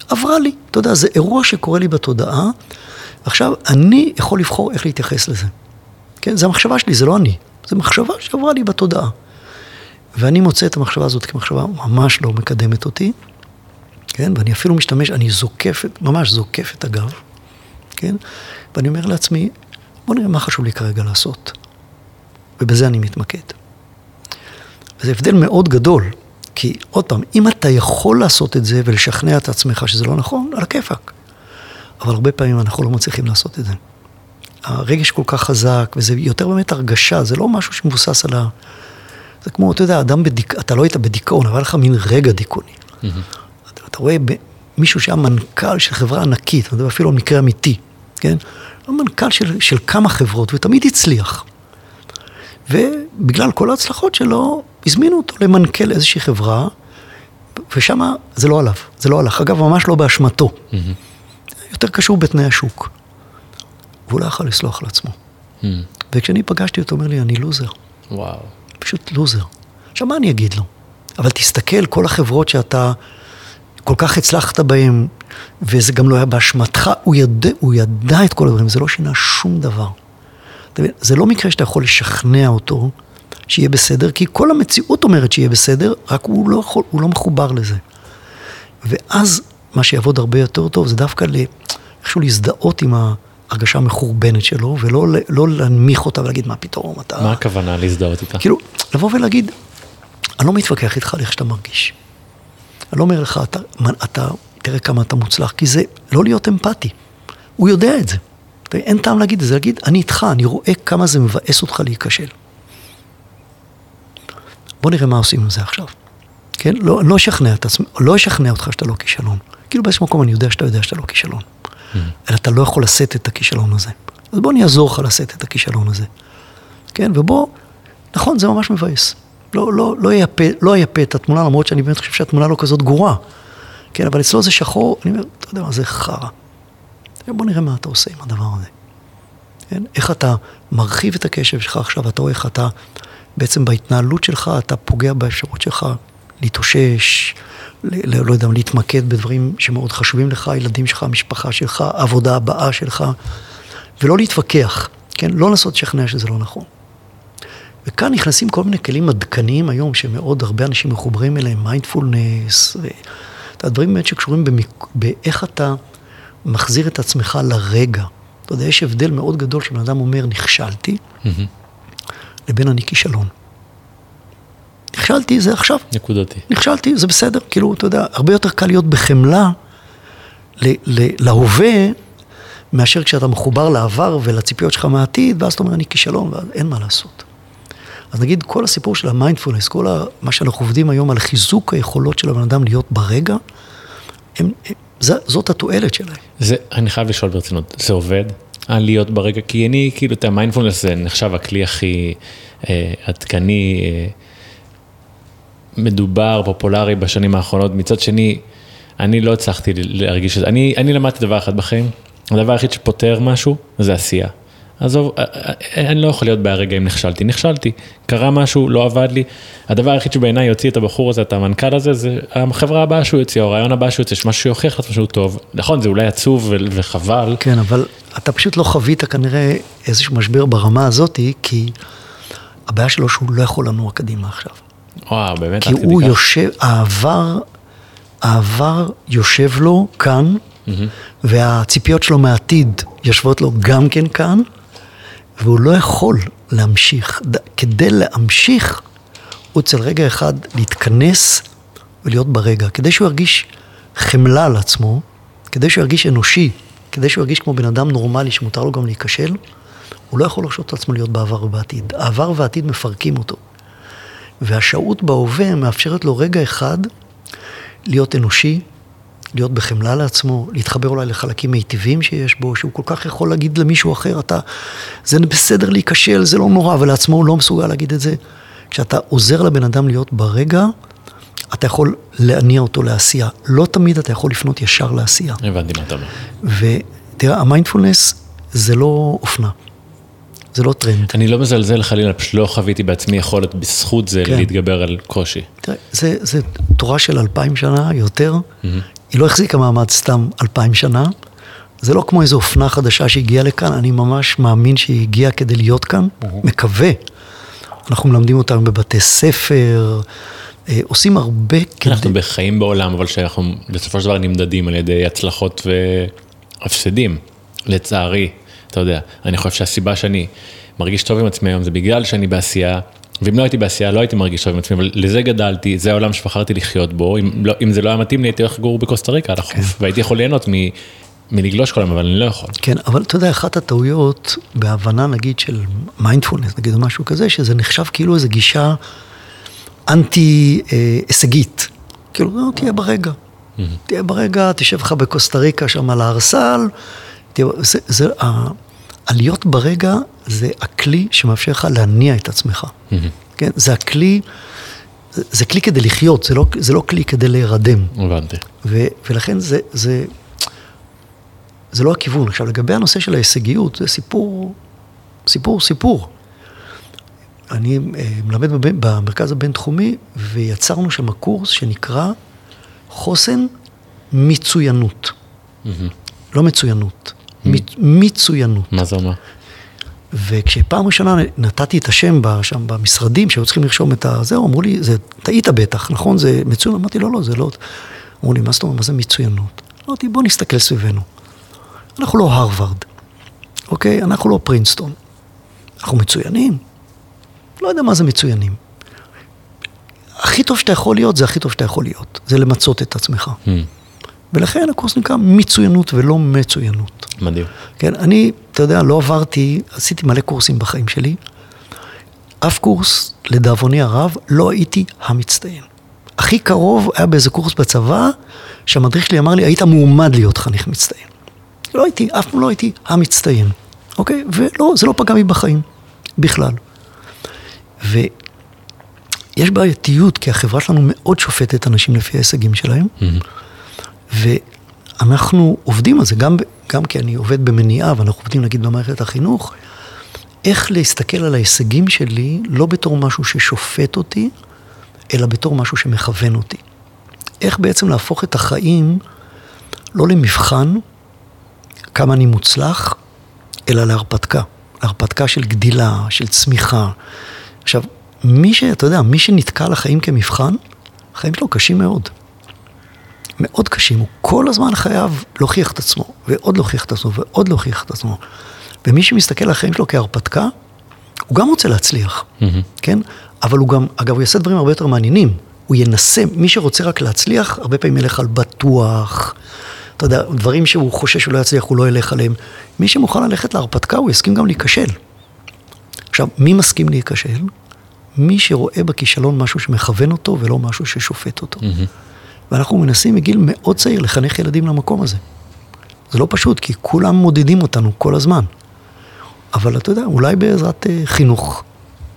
עברה לי, אתה יודע, זה אירוע שקורה לי בתודעה, ועכשיו אני יכול לבחור איך להתייחס לזה. כן, זה המחשבה שלי, זה לא אני. זה מחשבה שעברה לי בתודעה. ואני מוצא את המחשבה הזאת כמחשבה ממש לא מקדמת אותי, כן? ואני אפילו משתמש, אני זוקף, ממש זוקף את הגב, כן? ואני אומר לעצמי, בוא נראה מה חשוב לי כרגע לעשות. ובזה אני מתמקד. וזה הבדל מאוד גדול, כי עוד פעם, אם אתה יכול לעשות את זה ולשכנע את עצמך שזה לא נכון, על הכיפאק. אבל הרבה פעמים אנחנו לא מצליחים לעשות את זה. הרגש כל כך חזק, וזה יותר באמת הרגשה, זה לא משהו שמבוסס על ה... זה כמו, אתה יודע, אדם בדיכאון, אתה לא היית בדיכאון, אבל היה לך מין רגע דיכאוני. Mm-hmm. אתה, אתה רואה מישהו שהיה מנכ"ל של חברה ענקית, אני מדבר אפילו על מקרה אמיתי, כן? מנכ"ל של, של כמה חברות, ותמיד הצליח. ובגלל כל ההצלחות שלו, הזמינו אותו למנכ"ל איזושהי חברה, ושם זה לא עליו, זה לא הלך. אגב, ממש לא באשמתו. Mm-hmm. יותר קשור בתנאי השוק. והוא לא יכול לסלוח לעצמו. Mm-hmm. וכשאני פגשתי אותו, הוא אומר לי, אני לוזר. וואו. פשוט לוזר. עכשיו, מה אני אגיד לו? אבל תסתכל, כל החברות שאתה כל כך הצלחת בהן, וזה גם לא היה באשמתך, הוא ידע, הוא ידע את כל הדברים, זה לא שינה שום דבר. זה לא מקרה שאתה יכול לשכנע אותו שיהיה בסדר, כי כל המציאות אומרת שיהיה בסדר, רק הוא לא, יכול, הוא לא מחובר לזה. ואז מה שיעבוד הרבה יותר טוב זה דווקא איכשהו להזדהות עם ההרגשה המחורבנת שלו, ולא לא להנמיך אותה ולהגיד מה פתאום אתה... מה הכוונה להזדהות איתה? כאילו, לבוא ולהגיד, אני לא מתווכח איתך על איך שאתה מרגיש. אני לא אומר לך, אתה, אתה, תראה כמה אתה מוצלח, כי זה לא להיות אמפתי. הוא יודע את זה. אין טעם להגיד את זה, להגיד, אני איתך, אני רואה כמה זה מבאס אותך להיכשל. בוא נראה מה עושים עם זה עכשיו. כן? לא, לא אשכנע את עצמי, לא אשכנע אותך שאתה לא כישלון. כאילו באיזשהו מקום אני יודע שאתה יודע שאתה לא כישלון. אלא אתה לא יכול לשאת את הכישלון הזה. אז בוא אני אעזור לך לשאת את הכישלון הזה. כן? ובוא, נכון, זה ממש מבאס. לא, לא, לא, יפה, לא יפה את התמונה, למרות שאני באמת חושב שהתמונה לא כזאת גרועה. כן, אבל אצלו זה שחור, אני אומר, אתה יודע מה, זה חרא. בוא נראה מה אתה עושה עם הדבר הזה. כן? איך אתה מרחיב את הקשב שלך עכשיו, אתה רואה איך אתה, בעצם בהתנהלות שלך, אתה פוגע באפשרות שלך להתאושש, לא יודע, להתמקד בדברים שמאוד חשובים לך, הילדים שלך, המשפחה שלך, העבודה הבאה שלך, ולא להתווכח, כן? לא לנסות לשכנע שזה לא נכון. וכאן נכנסים כל מיני כלים עדכניים היום, שמאוד הרבה אנשים מחוברים אליהם, מיינדפולנס, הדברים באמת שקשורים במיק... באיך אתה מחזיר את עצמך לרגע. אתה יודע, יש הבדל מאוד גדול כשבן אדם אומר נכשלתי, mm-hmm. לבין אני כישלון. נכשלתי, זה עכשיו. נקודתי. נכשלתי, זה בסדר. כאילו, אתה יודע, הרבה יותר קל להיות בחמלה להווה, מאשר כשאתה מחובר לעבר ולציפיות שלך מהעתיד, ואז אתה אומר, אני כישלון, ואין מה לעשות. אז נגיד, כל הסיפור של המיינדפולנס, כל מה שאנחנו עובדים היום על חיזוק היכולות של הבן אדם להיות ברגע, הם, הם, זה, זאת התועלת שלהם. זה, אני חייב לשאול ברצינות, זה עובד? על להיות ברגע, כי אני, כאילו, את המיינדפולנס זה נחשב הכלי הכי אה, עדכני, אה, מדובר, פופולרי בשנים האחרונות. מצד שני, אני לא הצלחתי להרגיש את זה. אני, אני למדתי דבר אחד בחיים, הדבר היחיד שפותר משהו זה עשייה. עזוב, אה, אה, אני לא יכול להיות בהרגע אם נכשלתי, נכשלתי, קרה משהו, לא עבד לי. הדבר היחיד שבעיניי יוציא את הבחור הזה, את המנכ"ל הזה, זה החברה הבאה שהוא יוציא, או הרעיון הבא שהוא יוציא, שמשהו שיוכיח לעצמו שהוא טוב. נכון, זה אולי עצוב וחבל. כן, אבל אתה פשוט לא חווית כנראה איזשהו משבר ברמה הזאתי, כי הבעיה שלו שהוא לא יכול לנוע קדימה עכשיו. וואו, באמת, כי הוא כך. יושב, העבר, העבר יושב לו כאן, mm-hmm. והציפיות שלו מהעתיד יושבות לו גם כן כאן, והוא לא יכול להמשיך. כדי להמשיך, הוא צריך רגע אחד להתכנס ולהיות ברגע. כדי שהוא ירגיש חמלה על עצמו, כדי שהוא ירגיש אנושי, כדי שהוא ירגיש כמו בן אדם נורמלי שמותר לו גם להיכשל, הוא לא יכול לחשוב את עצמו להיות בעבר ובעתיד. העבר והעתיד מפרקים אותו. והשהות בהווה מאפשרת לו רגע אחד להיות אנושי, להיות בחמלה לעצמו, להתחבר אולי לחלקים מיטיבים שיש בו, שהוא כל כך יכול להגיד למישהו אחר, אתה, זה בסדר להיכשל, זה לא נורא, ולעצמו הוא לא מסוגל להגיד את זה. כשאתה עוזר לבן אדם להיות ברגע, אתה יכול להניע אותו לעשייה. לא תמיד אתה יכול לפנות ישר לעשייה. הבנתי מה אתה אומר. ותראה, המיינדפולנס זה לא אופנה. זה לא טרנד. אני לא מזלזל חלילה, פשוט לא חוויתי בעצמי יכולת בזכות זה כן. להתגבר על קושי. תראה, זה, זה תורה של אלפיים שנה, יותר. Mm-hmm. היא לא החזיקה מעמד סתם אלפיים שנה. זה לא כמו איזו אופנה חדשה שהגיעה לכאן, אני ממש מאמין שהיא הגיעה כדי להיות כאן, mm-hmm. מקווה. אנחנו מלמדים אותנו בבתי ספר, אה, עושים הרבה כדי... אנחנו בחיים בעולם, אבל שאנחנו בסופו של דבר נמדדים על ידי הצלחות והפסדים, לצערי. אתה יודע, אני חושב שהסיבה שאני מרגיש טוב עם עצמי היום זה בגלל שאני בעשייה, ואם לא הייתי בעשייה לא הייתי מרגיש טוב עם עצמי, אבל לזה גדלתי, זה העולם שבחרתי לחיות בו, אם, לא, אם זה לא היה מתאים לי הייתי הולך לגור בקוסטה ריקה על החוף, כן. והייתי יכול ליהנות מ... מלגלוש כל היום, אבל אני לא יכול. כן, אבל אתה יודע, אחת הטעויות בהבנה נגיד של מיינדפולנס, נגיד או משהו כזה, שזה נחשב כאילו איזו גישה אנטי אה. כאילו, לא, תהיה ברגע. תהיה ברגע, תשב לך בקוסטה ריקה שם על הארסל, תהיה, זה, זה, הלהיות ברגע זה הכלי שמאפשר לך להניע את עצמך. Mm-hmm. כן? זה הכלי, זה כלי כדי לחיות, זה לא, זה לא כלי כדי להירדם. הבנתי. ו, ולכן זה, זה, זה לא הכיוון. עכשיו, לגבי הנושא של ההישגיות, זה סיפור, סיפור, סיפור. אני אה, מלמד במרכז הבינתחומי, ויצרנו שם קורס שנקרא חוסן מצוינות. Mm-hmm. לא מצוינות. מצוינות. מה זה אומר? וכשפעם ראשונה נתתי את השם שם במשרדים, שהיו צריכים לרשום את הזהו, אמרו לי, זה, טעית בטח, נכון? זה מצוין? אמרתי, לא, לא, זה לא... אמרו לי, מה זאת אומרת, מה זה מצוינות? אמרתי, בוא נסתכל סביבנו. אנחנו לא הרווארד, אוקיי? אנחנו לא פרינסטון. אנחנו מצוינים? לא יודע מה זה מצוינים. הכי טוב שאתה יכול להיות, זה הכי טוב שאתה יכול להיות. זה למצות את עצמך. Hmm. ולכן הקורס נקרא מצוינות ולא מצוינות. מדהים. כן, אני, אתה יודע, לא עברתי, עשיתי מלא קורסים בחיים שלי. אף קורס, לדאבוני הרב, לא הייתי המצטיין. הכי קרוב היה באיזה קורס בצבא, שהמדריך שלי אמר לי, היית מועמד להיות חניך מצטיין. לא הייתי, אף פעם לא הייתי המצטיין, אוקיי? ולא, זה לא פגע בי בחיים, בכלל. ויש בעייתיות, כי החברה שלנו מאוד שופטת אנשים לפי ההישגים שלהם. Mm-hmm. ואנחנו עובדים על זה, גם, גם כי אני עובד במניעה, ואנחנו עובדים נגיד במערכת החינוך, איך להסתכל על ההישגים שלי לא בתור משהו ששופט אותי, אלא בתור משהו שמכוון אותי. איך בעצם להפוך את החיים לא למבחן כמה אני מוצלח, אלא להרפתקה. להרפתקה של גדילה, של צמיחה. עכשיו, מי ש... אתה יודע, מי שנתקע לחיים כמבחן, החיים שלו קשים מאוד. מאוד קשים. הוא כל הזמן חייב להוכיח את עצמו, ועוד להוכיח את עצמו, ועוד להוכיח את עצמו. ומי שמסתכל על החיים שלו כהרפתקה, הוא גם רוצה להצליח, mm-hmm. כן? אבל הוא גם, אגב, הוא יעשה דברים הרבה יותר מעניינים. הוא ינסה, מי שרוצה רק להצליח, הרבה פעמים ילך על בטוח. אתה יודע, דברים שהוא חושש שהוא לא יצליח, הוא לא ילך עליהם. מי שמוכן ללכת להרפתקה, הוא יסכים גם להיכשל. עכשיו, מי מסכים להיכשל? מי שרואה בכישלון משהו שמכוון אותו ולא משהו ששופט אותו. Mm-hmm. ואנחנו מנסים מגיל מאוד צעיר לחנך ילדים למקום הזה. זה לא פשוט, כי כולם מודדים אותנו כל הזמן. אבל אתה יודע, אולי בעזרת uh, חינוך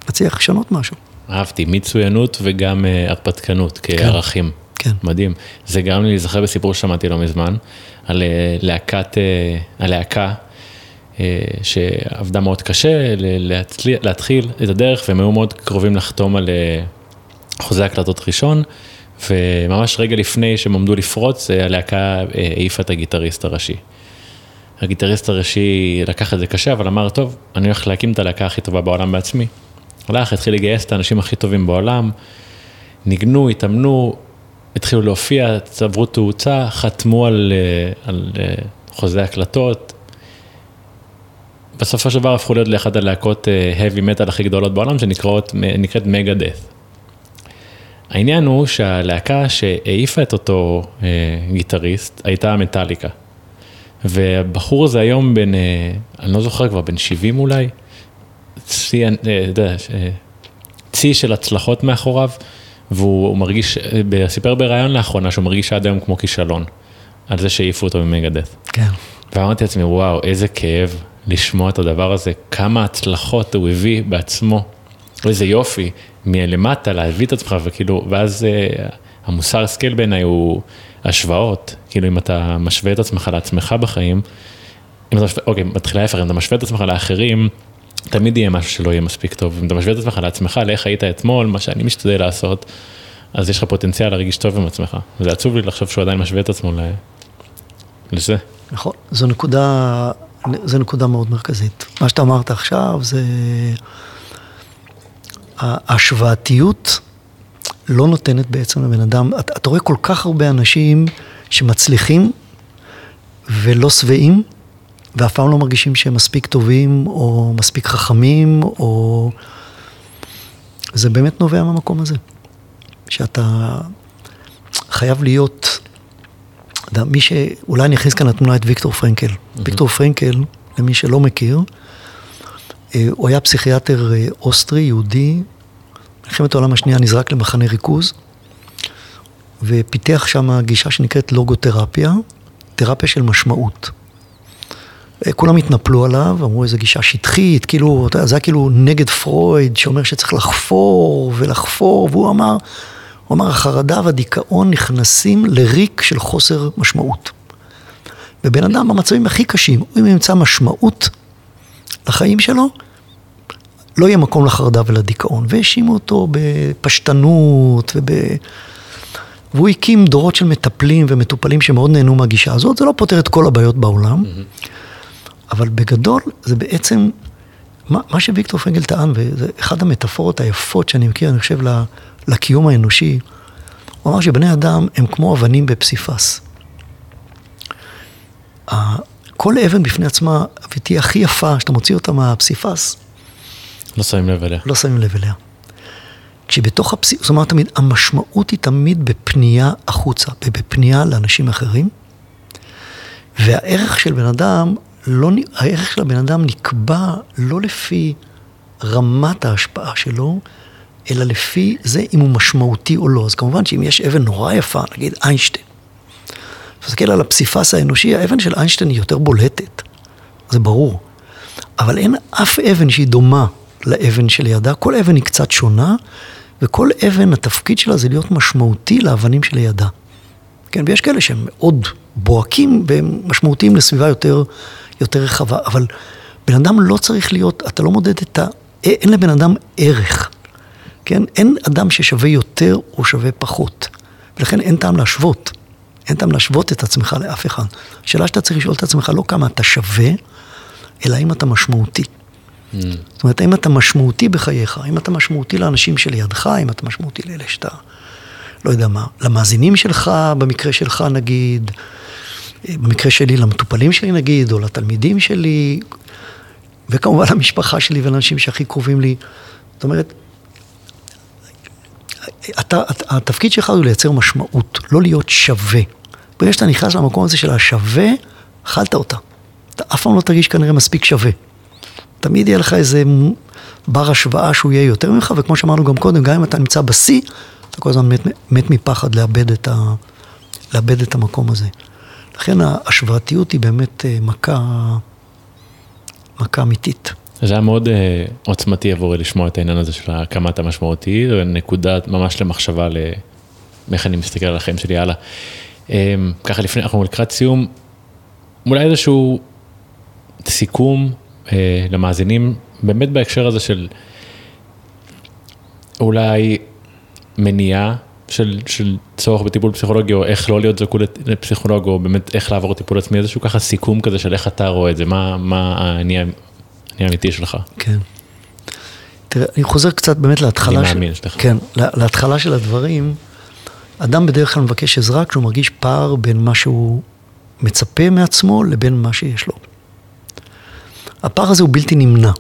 נצליח לשנות משהו. אהבתי, מצוינות וגם הרפתקנות כערכים. כן. מדהים. זה גרם לי להיזכר בסיפור ששמעתי לא מזמן, על uh, להקת, הלהקה שעבדה מאוד קשה להתחיל את הדרך, והם היו מאוד קרובים לחתום על חוזה הקלטות ראשון. וממש רגע לפני שהם עמדו לפרוץ, הלהקה העיפה את הגיטריסט הראשי. הגיטריסט הראשי לקח את זה קשה, אבל אמר, טוב, אני הולך להקים את הלהקה הכי טובה בעולם בעצמי. הלך, התחיל לגייס את האנשים הכי טובים בעולם, ניגנו, התאמנו, התחילו להופיע, צברו תאוצה, חתמו על, אה, על אה, חוזה הקלטות. בסופו של דבר הפכו להיות לאחת הלהקות אה, heavy metal הכי גדולות בעולם, שנקראת מגה דאט. העניין הוא שהלהקה שהעיפה את אותו גיטריסט הייתה מטאליקה. והבחור הזה היום בן, אה, אני לא זוכר כבר, בן 70 אולי, צי, אה, אה, צי של הצלחות מאחוריו, והוא מרגיש, סיפר בריאיון לאחרונה שהוא מרגיש עד היום כמו כישלון, על זה שהעיפו אותו ממגדס. כן. ואמרתי לעצמי, וואו, איזה כאב לשמוע את הדבר הזה, כמה הצלחות הוא הביא בעצמו, איזה יופי, מלמטה להביא את עצמך, וכאילו, ואז המוסר השכל בעיניי הוא השוואות, כאילו אם אתה משווה את עצמך לעצמך בחיים, אם אתה משווה, אוקיי, מתחילה ההפך, אם אתה משווה את עצמך לאחרים, תמיד יהיה משהו שלא יהיה מספיק טוב. אם אתה משווה את עצמך לעצמך, לאיך היית אתמול, מה שאני משתדל לעשות, אז יש לך פוטנציאל להרגיש טוב עם עצמך. זה עצוב לי לחשוב שהוא עדיין משווה את עצמו לזה. נכון, זו נקודה, זו נקודה מאוד מרכזית. מה שאתה אמרת עכשיו זה ההשוואתיות לא נותנת בעצם לבן אדם, אתה, אתה רואה כל כך הרבה אנשים שמצליחים ולא שבעים, ואף פעם לא מרגישים שהם מספיק טובים, או מספיק חכמים, או... זה באמת נובע מהמקום הזה. שאתה חייב להיות, מי ש... אולי אני אכניס כאן לתמונה את ויקטור פרנקל. Mm-hmm. ויקטור פרנקל, למי שלא מכיר, הוא היה פסיכיאטר אה, אוסטרי, יהודי, מלחמת העולם השנייה נזרק למחנה ריכוז, ופיתח שם גישה שנקראת לוגותרפיה, תרפיה של משמעות. כולם התנפלו עליו, אמרו איזו גישה שטחית, כאילו, זה היה כאילו נגד פרויד, שאומר שצריך לחפור ולחפור, והוא אמר, הוא אמר, החרדה והדיכאון נכנסים לריק של חוסר משמעות. ובן אדם במצבים הכי קשים, אם ימצא משמעות לחיים שלו, לא יהיה מקום לחרדה ולדיכאון. והאשימו אותו בפשטנות וב... והוא הקים דורות של מטפלים ומטופלים שמאוד נהנו מהגישה הזאת. זה לא פותר את כל הבעיות בעולם, mm-hmm. אבל בגדול זה בעצם, מה, מה שוויקטור פרנגל טען, וזה אחת המטאפורות היפות שאני מכיר, אני חושב, לקיום האנושי, הוא אמר שבני אדם הם כמו אבנים בפסיפס. כל אבן בפני עצמה, ותהיה הכי יפה, שאתה מוציא אותה מהפסיפס, לא שמים לב אליה. לא שמים לב אליה. כשבתוך הפסיכ... זאת אומרת תמיד, המשמעות היא תמיד בפנייה החוצה, בפנייה לאנשים אחרים, והערך של בן אדם, לא, הערך של הבן אדם נקבע לא לפי רמת ההשפעה שלו, אלא לפי זה אם הוא משמעותי או לא. אז כמובן שאם יש אבן נורא יפה, נגיד איינשטיין, תסתכל על הפסיפס האנושי, האבן של איינשטיין היא יותר בולטת, זה ברור. אבל אין אף אבן שהיא דומה לאבן שלידה. כל אבן היא קצת שונה, וכל אבן, התפקיד שלה זה להיות משמעותי לאבנים שלידה. כן, ויש כאלה שהם מאוד בוהקים והם משמעותיים לסביבה יותר, יותר רחבה, אבל בן אדם לא צריך להיות, אתה לא מודד את ה... אין לבן אדם ערך, כן? אין אדם ששווה יותר או שווה פחות. ולכן אין טעם להשוות. אין טעם להשוות את עצמך לאף אחד. השאלה שאתה צריך לשאול את עצמך לא כמה אתה שווה, אלא אם אתה משמעותי. Mm. זאת אומרת, האם אתה משמעותי בחייך, האם אתה משמעותי לאנשים שלידך, האם אתה משמעותי לאלה שאתה, לא יודע מה, למאזינים שלך, במקרה שלך נגיד, במקרה שלי למטופלים שלי נגיד, או לתלמידים שלי, וכמובן למשפחה שלי ולאנשים שהכי קרובים לי. זאת אומרת, אתה, התפקיד שלך הוא לייצר משמעות, לא להיות שווה. ברגע שאתה נכנס למקום הזה של השווה, אכלת אותה. אתה אף פעם לא תרגיש כנראה מספיק שווה. תמיד יהיה לך איזה בר השוואה שהוא יהיה יותר ממך, וכמו שאמרנו גם קודם, גם אם אתה נמצא בשיא, אתה כל הזמן מת, מת מפחד לאבד את, ה, לאבד את המקום הזה. לכן ההשוואתיות היא באמת אה, מכה, מכה אמיתית. זה היה מאוד uh, עוצמתי עבורי לשמוע את העניין הזה של כמה אתה משמעותי, נקודה ממש למחשבה לאיך אני מסתכל על החיים שלי הלאה. Um, ככה לפני, אנחנו לקראת סיום, אולי איזשהו סיכום למאזינים, באמת בהקשר הזה של אולי מניעה של, של צורך בטיפול פסיכולוגי, או איך לא להיות זקוק לפסיכולוג, או באמת איך לעבור טיפול עצמי, איזשהו ככה סיכום כזה של איך אתה רואה את זה, מה, מה האני האמיתי שלך. כן. תראה, אני חוזר קצת באמת להתחלה אני מאמין, שלך. כן, להתחלה של הדברים. אדם בדרך כלל מבקש עזרה כשהוא מרגיש פער בין מה שהוא מצפה מעצמו לבין מה שיש לו. הפער הזה הוא בלתי נמנע.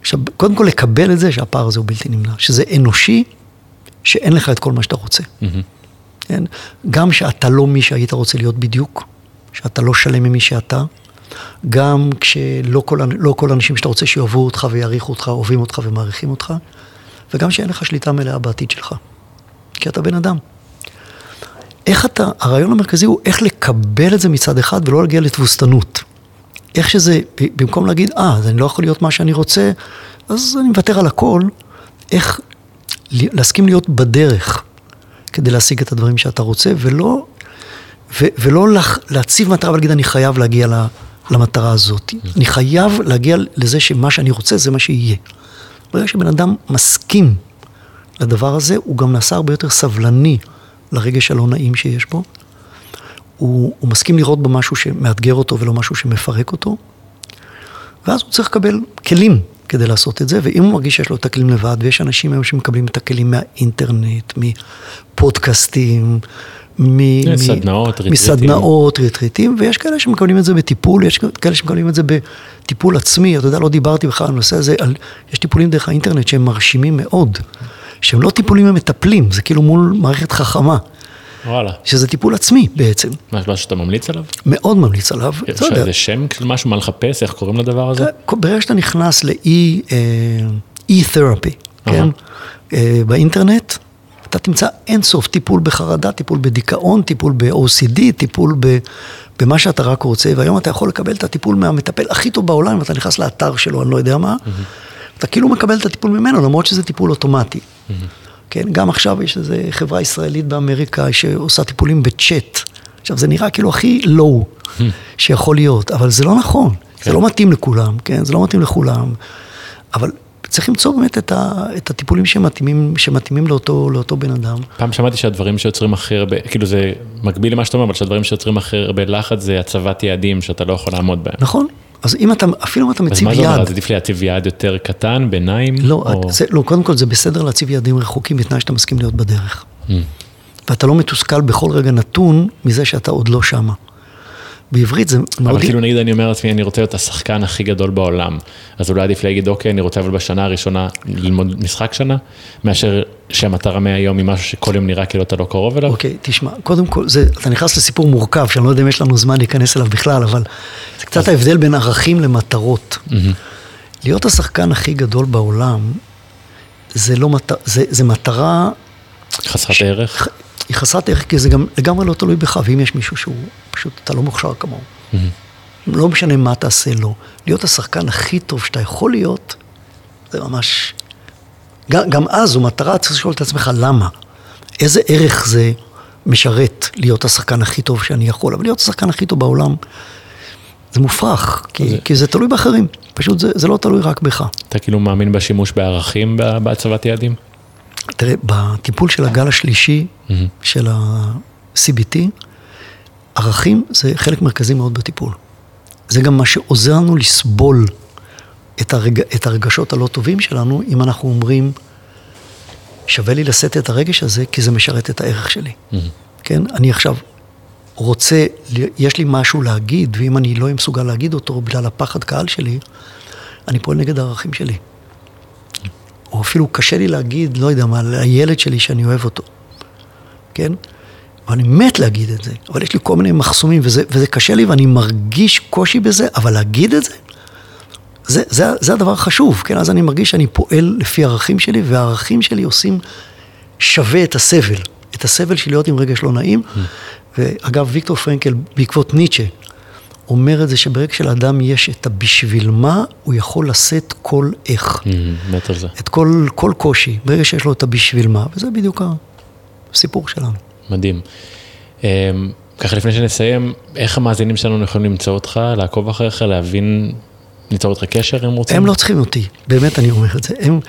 עכשיו, קודם כל לקבל את זה שהפער הזה הוא בלתי נמנע, שזה אנושי, שאין לך את כל מה שאתה רוצה. Mm-hmm. כן? גם שאתה לא מי שהיית רוצה להיות בדיוק, שאתה לא שלם ממי שאתה, גם כשלא כל, לא כל האנשים שאתה רוצה שיאהבו אותך ויעריכו אותך, אוהבים אותך ומעריכים אותך, וגם שאין לך שליטה מלאה בעתיד שלך, כי אתה בן אדם. איך אתה, הרעיון המרכזי הוא איך לקבל את זה מצד אחד ולא להגיע לתבוסתנות. איך שזה, במקום להגיד, אה, אז אני לא יכול להיות מה שאני רוצה, אז אני מוותר על הכל, איך להסכים להיות בדרך כדי להשיג את הדברים שאתה רוצה, ולא, ו, ולא להציב מטרה ולהגיד, אני חייב להגיע למטרה הזאת. אני חייב להגיע לזה שמה שאני רוצה זה מה שיהיה. ברגע שבן אדם מסכים לדבר הזה, הוא גם נעשה הרבה יותר סבלני לרגש הלא נעים שיש בו. הוא, הוא מסכים לראות בו משהו שמאתגר אותו ולא משהו שמפרק אותו. ואז הוא צריך לקבל כלים כדי לעשות את זה, ואם הוא מרגיש שיש לו את הכלים לבד, ויש אנשים היום שמקבלים את הכלים מהאינטרנט, מפודקאסטים, מסדנאות, ריטריטים. מסדנאות, ריטריטים, ויש כאלה שמקבלים את זה בטיפול, יש כאלה שמקבלים את זה בטיפול עצמי, אתה יודע, לא דיברתי בכלל על הנושא הזה, על, יש טיפולים דרך האינטרנט שהם מרשימים מאוד, שהם לא טיפולים ממטפלים, זה כאילו מול מערכת חכמה. וואלה. שזה טיפול עצמי בעצם. משהו שאתה ממליץ עליו? מאוד ממליץ עליו. יש איזה שם של משהו, מה לחפש, איך קוראים לדבר הזה? ברגע שאתה נכנס ל-e-therapy, כן? אה, באינטרנט, אתה תמצא אינסוף טיפול בחרדה, טיפול בדיכאון, טיפול ב-OCD, טיפול ב... במה שאתה רק רוצה, והיום אתה יכול לקבל את הטיפול מהמטפל הכי טוב בעולם, ואתה נכנס לאתר שלו, אני לא יודע מה, mm-hmm. אתה כאילו מקבל את הטיפול ממנו, למרות שזה טיפול אוטומטי. Mm-hmm. כן, גם עכשיו יש איזו חברה ישראלית באמריקה שעושה טיפולים בצ'אט. עכשיו, זה נראה כאילו הכי לואו שיכול להיות, אבל זה לא נכון. כן. זה לא מתאים לכולם, כן? זה לא מתאים לכולם. אבל צריך למצוא באמת את, ה, את הטיפולים שמתאימים, שמתאימים לאותו, לאותו בן אדם. פעם שמעתי שהדברים שיוצרים הכי הרבה, כאילו זה מקביל למה שאתה אומר, אבל שהדברים שיוצרים הכי הרבה לחץ זה הצבת יעדים שאתה לא יכול לעמוד בהם. נכון. אז אם אתה, אפילו אם אתה מציב יעד... אז מה זה אומר? אז עדיף להציב יעד יותר קטן, ביניים? לא, או... זה, לא, קודם כל זה בסדר להציב יעדים רחוקים בתנאי שאתה מסכים להיות בדרך. Mm. ואתה לא מתוסכל בכל רגע נתון מזה שאתה עוד לא שמה. בעברית זה מאוד... אבל כאילו נגיד אני אומר לעצמי, אני רוצה להיות השחקן הכי גדול בעולם, אז אולי עדיף להגיד, אוקיי, אני רוצה אבל בשנה הראשונה ללמוד משחק שנה, מאשר שהמטרה מהיום היא משהו שכל יום נראה כאילו אתה לא קרוב אליו? אוקיי, תשמע, קודם כל, זה, אתה נכנס לסיפור מורכב, שאני לא יודע אם יש לנו זמן להיכנס אליו בכלל, אבל זה קצת אז... ההבדל בין ערכים למטרות. Mm-hmm. להיות השחקן הכי גדול בעולם, זה לא מטרה, זה, זה מטרה... חסרת ש... ערך? היא חסרת ערך, כי זה גם לגמרי לא תלוי בך, ואם יש מישהו שהוא, פשוט, אתה לא מוכשר כמוהו. Mm-hmm. לא משנה מה תעשה לו. להיות השחקן הכי טוב שאתה יכול להיות, זה ממש... גם, גם אז זו מטרה, צריך לשאול את עצמך למה. איזה ערך זה משרת להיות השחקן הכי טוב שאני יכול, אבל להיות השחקן הכי טוב בעולם, זה מופרך, כי זה, כי זה תלוי באחרים. פשוט זה, זה לא תלוי רק בך. אתה כאילו מאמין בשימוש בערכים בהצבת יעדים? תראה, בטיפול של הגל השלישי Mm-hmm. של ה-CBT, ערכים זה חלק מרכזי מאוד בטיפול. זה גם מה שעוזר לנו לסבול את, הרג... את הרגשות הלא טובים שלנו, אם אנחנו אומרים, שווה לי לשאת את הרגש הזה, כי זה משרת את הערך שלי. Mm-hmm. כן? אני עכשיו רוצה, יש לי משהו להגיד, ואם אני לא אהיה מסוגל להגיד אותו בגלל הפחד קהל שלי, אני פועל נגד הערכים שלי. או אפילו קשה לי להגיד, לא יודע מה, לילד שלי שאני אוהב אותו. כן? ואני מת להגיד את זה, אבל יש לי כל מיני מחסומים, וזה, וזה קשה לי ואני מרגיש קושי בזה, אבל להגיד את זה, זה, זה, זה הדבר החשוב, כן? אז אני מרגיש שאני פועל לפי הערכים שלי, והערכים שלי עושים שווה את הסבל. את הסבל של להיות עם רגש לא נעים. ואגב, ויקטור פרנקל, בעקבות ניטשה, אומר את זה שברגע שלאדם יש את הבשביל מה, הוא יכול לשאת כל איך. Mm-hmm, מת על זה. את כל, כל קושי, ברגע שיש לו את הבשביל מה, וזה בדיוק הסיפור שלנו. מדהים. אמ, ככה לפני שנסיים, איך המאזינים שלנו יכולים למצוא אותך, לעקוב אחריך, להבין, ליצור איתך קשר אם רוצים? הם לא צריכים אותי, באמת אני אומר את זה. הם,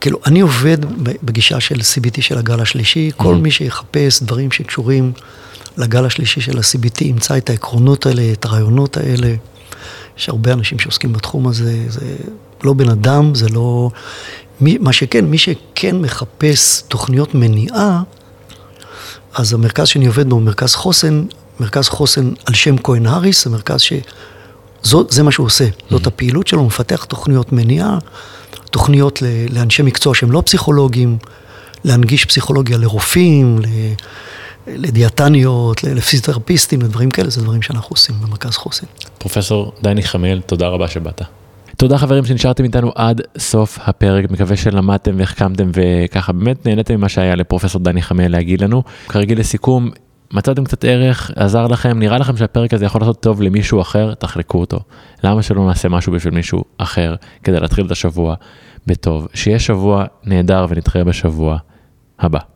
כאילו, אני עובד בגישה של CBT של הגל השלישי, כל מי שיחפש דברים שקשורים לגל השלישי של ה-CBT, ימצא את העקרונות האלה, את הרעיונות האלה. יש הרבה אנשים שעוסקים בתחום הזה, זה לא בן אדם, זה לא... מי, מה שכן, מי שכן מחפש תוכניות מניעה, אז המרכז שאני עובד בו, מרכז חוסן, מרכז חוסן על שם כהן האריס, זה מרכז ש... זאת, זה מה שהוא עושה, זאת הפעילות שלו, הוא מפתח תוכניות מניעה, תוכניות לאנשי מקצוע שהם לא פסיכולוגים, להנגיש פסיכולוגיה לרופאים, לדיאטניות, לפיזיותרפיסטים, לדברים כאלה, זה דברים שאנחנו עושים במרכז חוסן. פרופסור דני חמיאל, תודה רבה שבאת. תודה חברים שנשארתם איתנו עד סוף הפרק, מקווה שלמדתם והחכמתם וככה באמת נהניתם ממה שהיה לפרופסור דני חמיאל להגיד לנו. כרגיל לסיכום, מצאתם קצת ערך, עזר לכם, נראה לכם שהפרק הזה יכול לעשות טוב למישהו אחר, תחלקו אותו. למה שלא נעשה משהו בשביל מישהו אחר כדי להתחיל את השבוע בטוב? שיהיה שבוע נהדר ונתראה בשבוע הבא.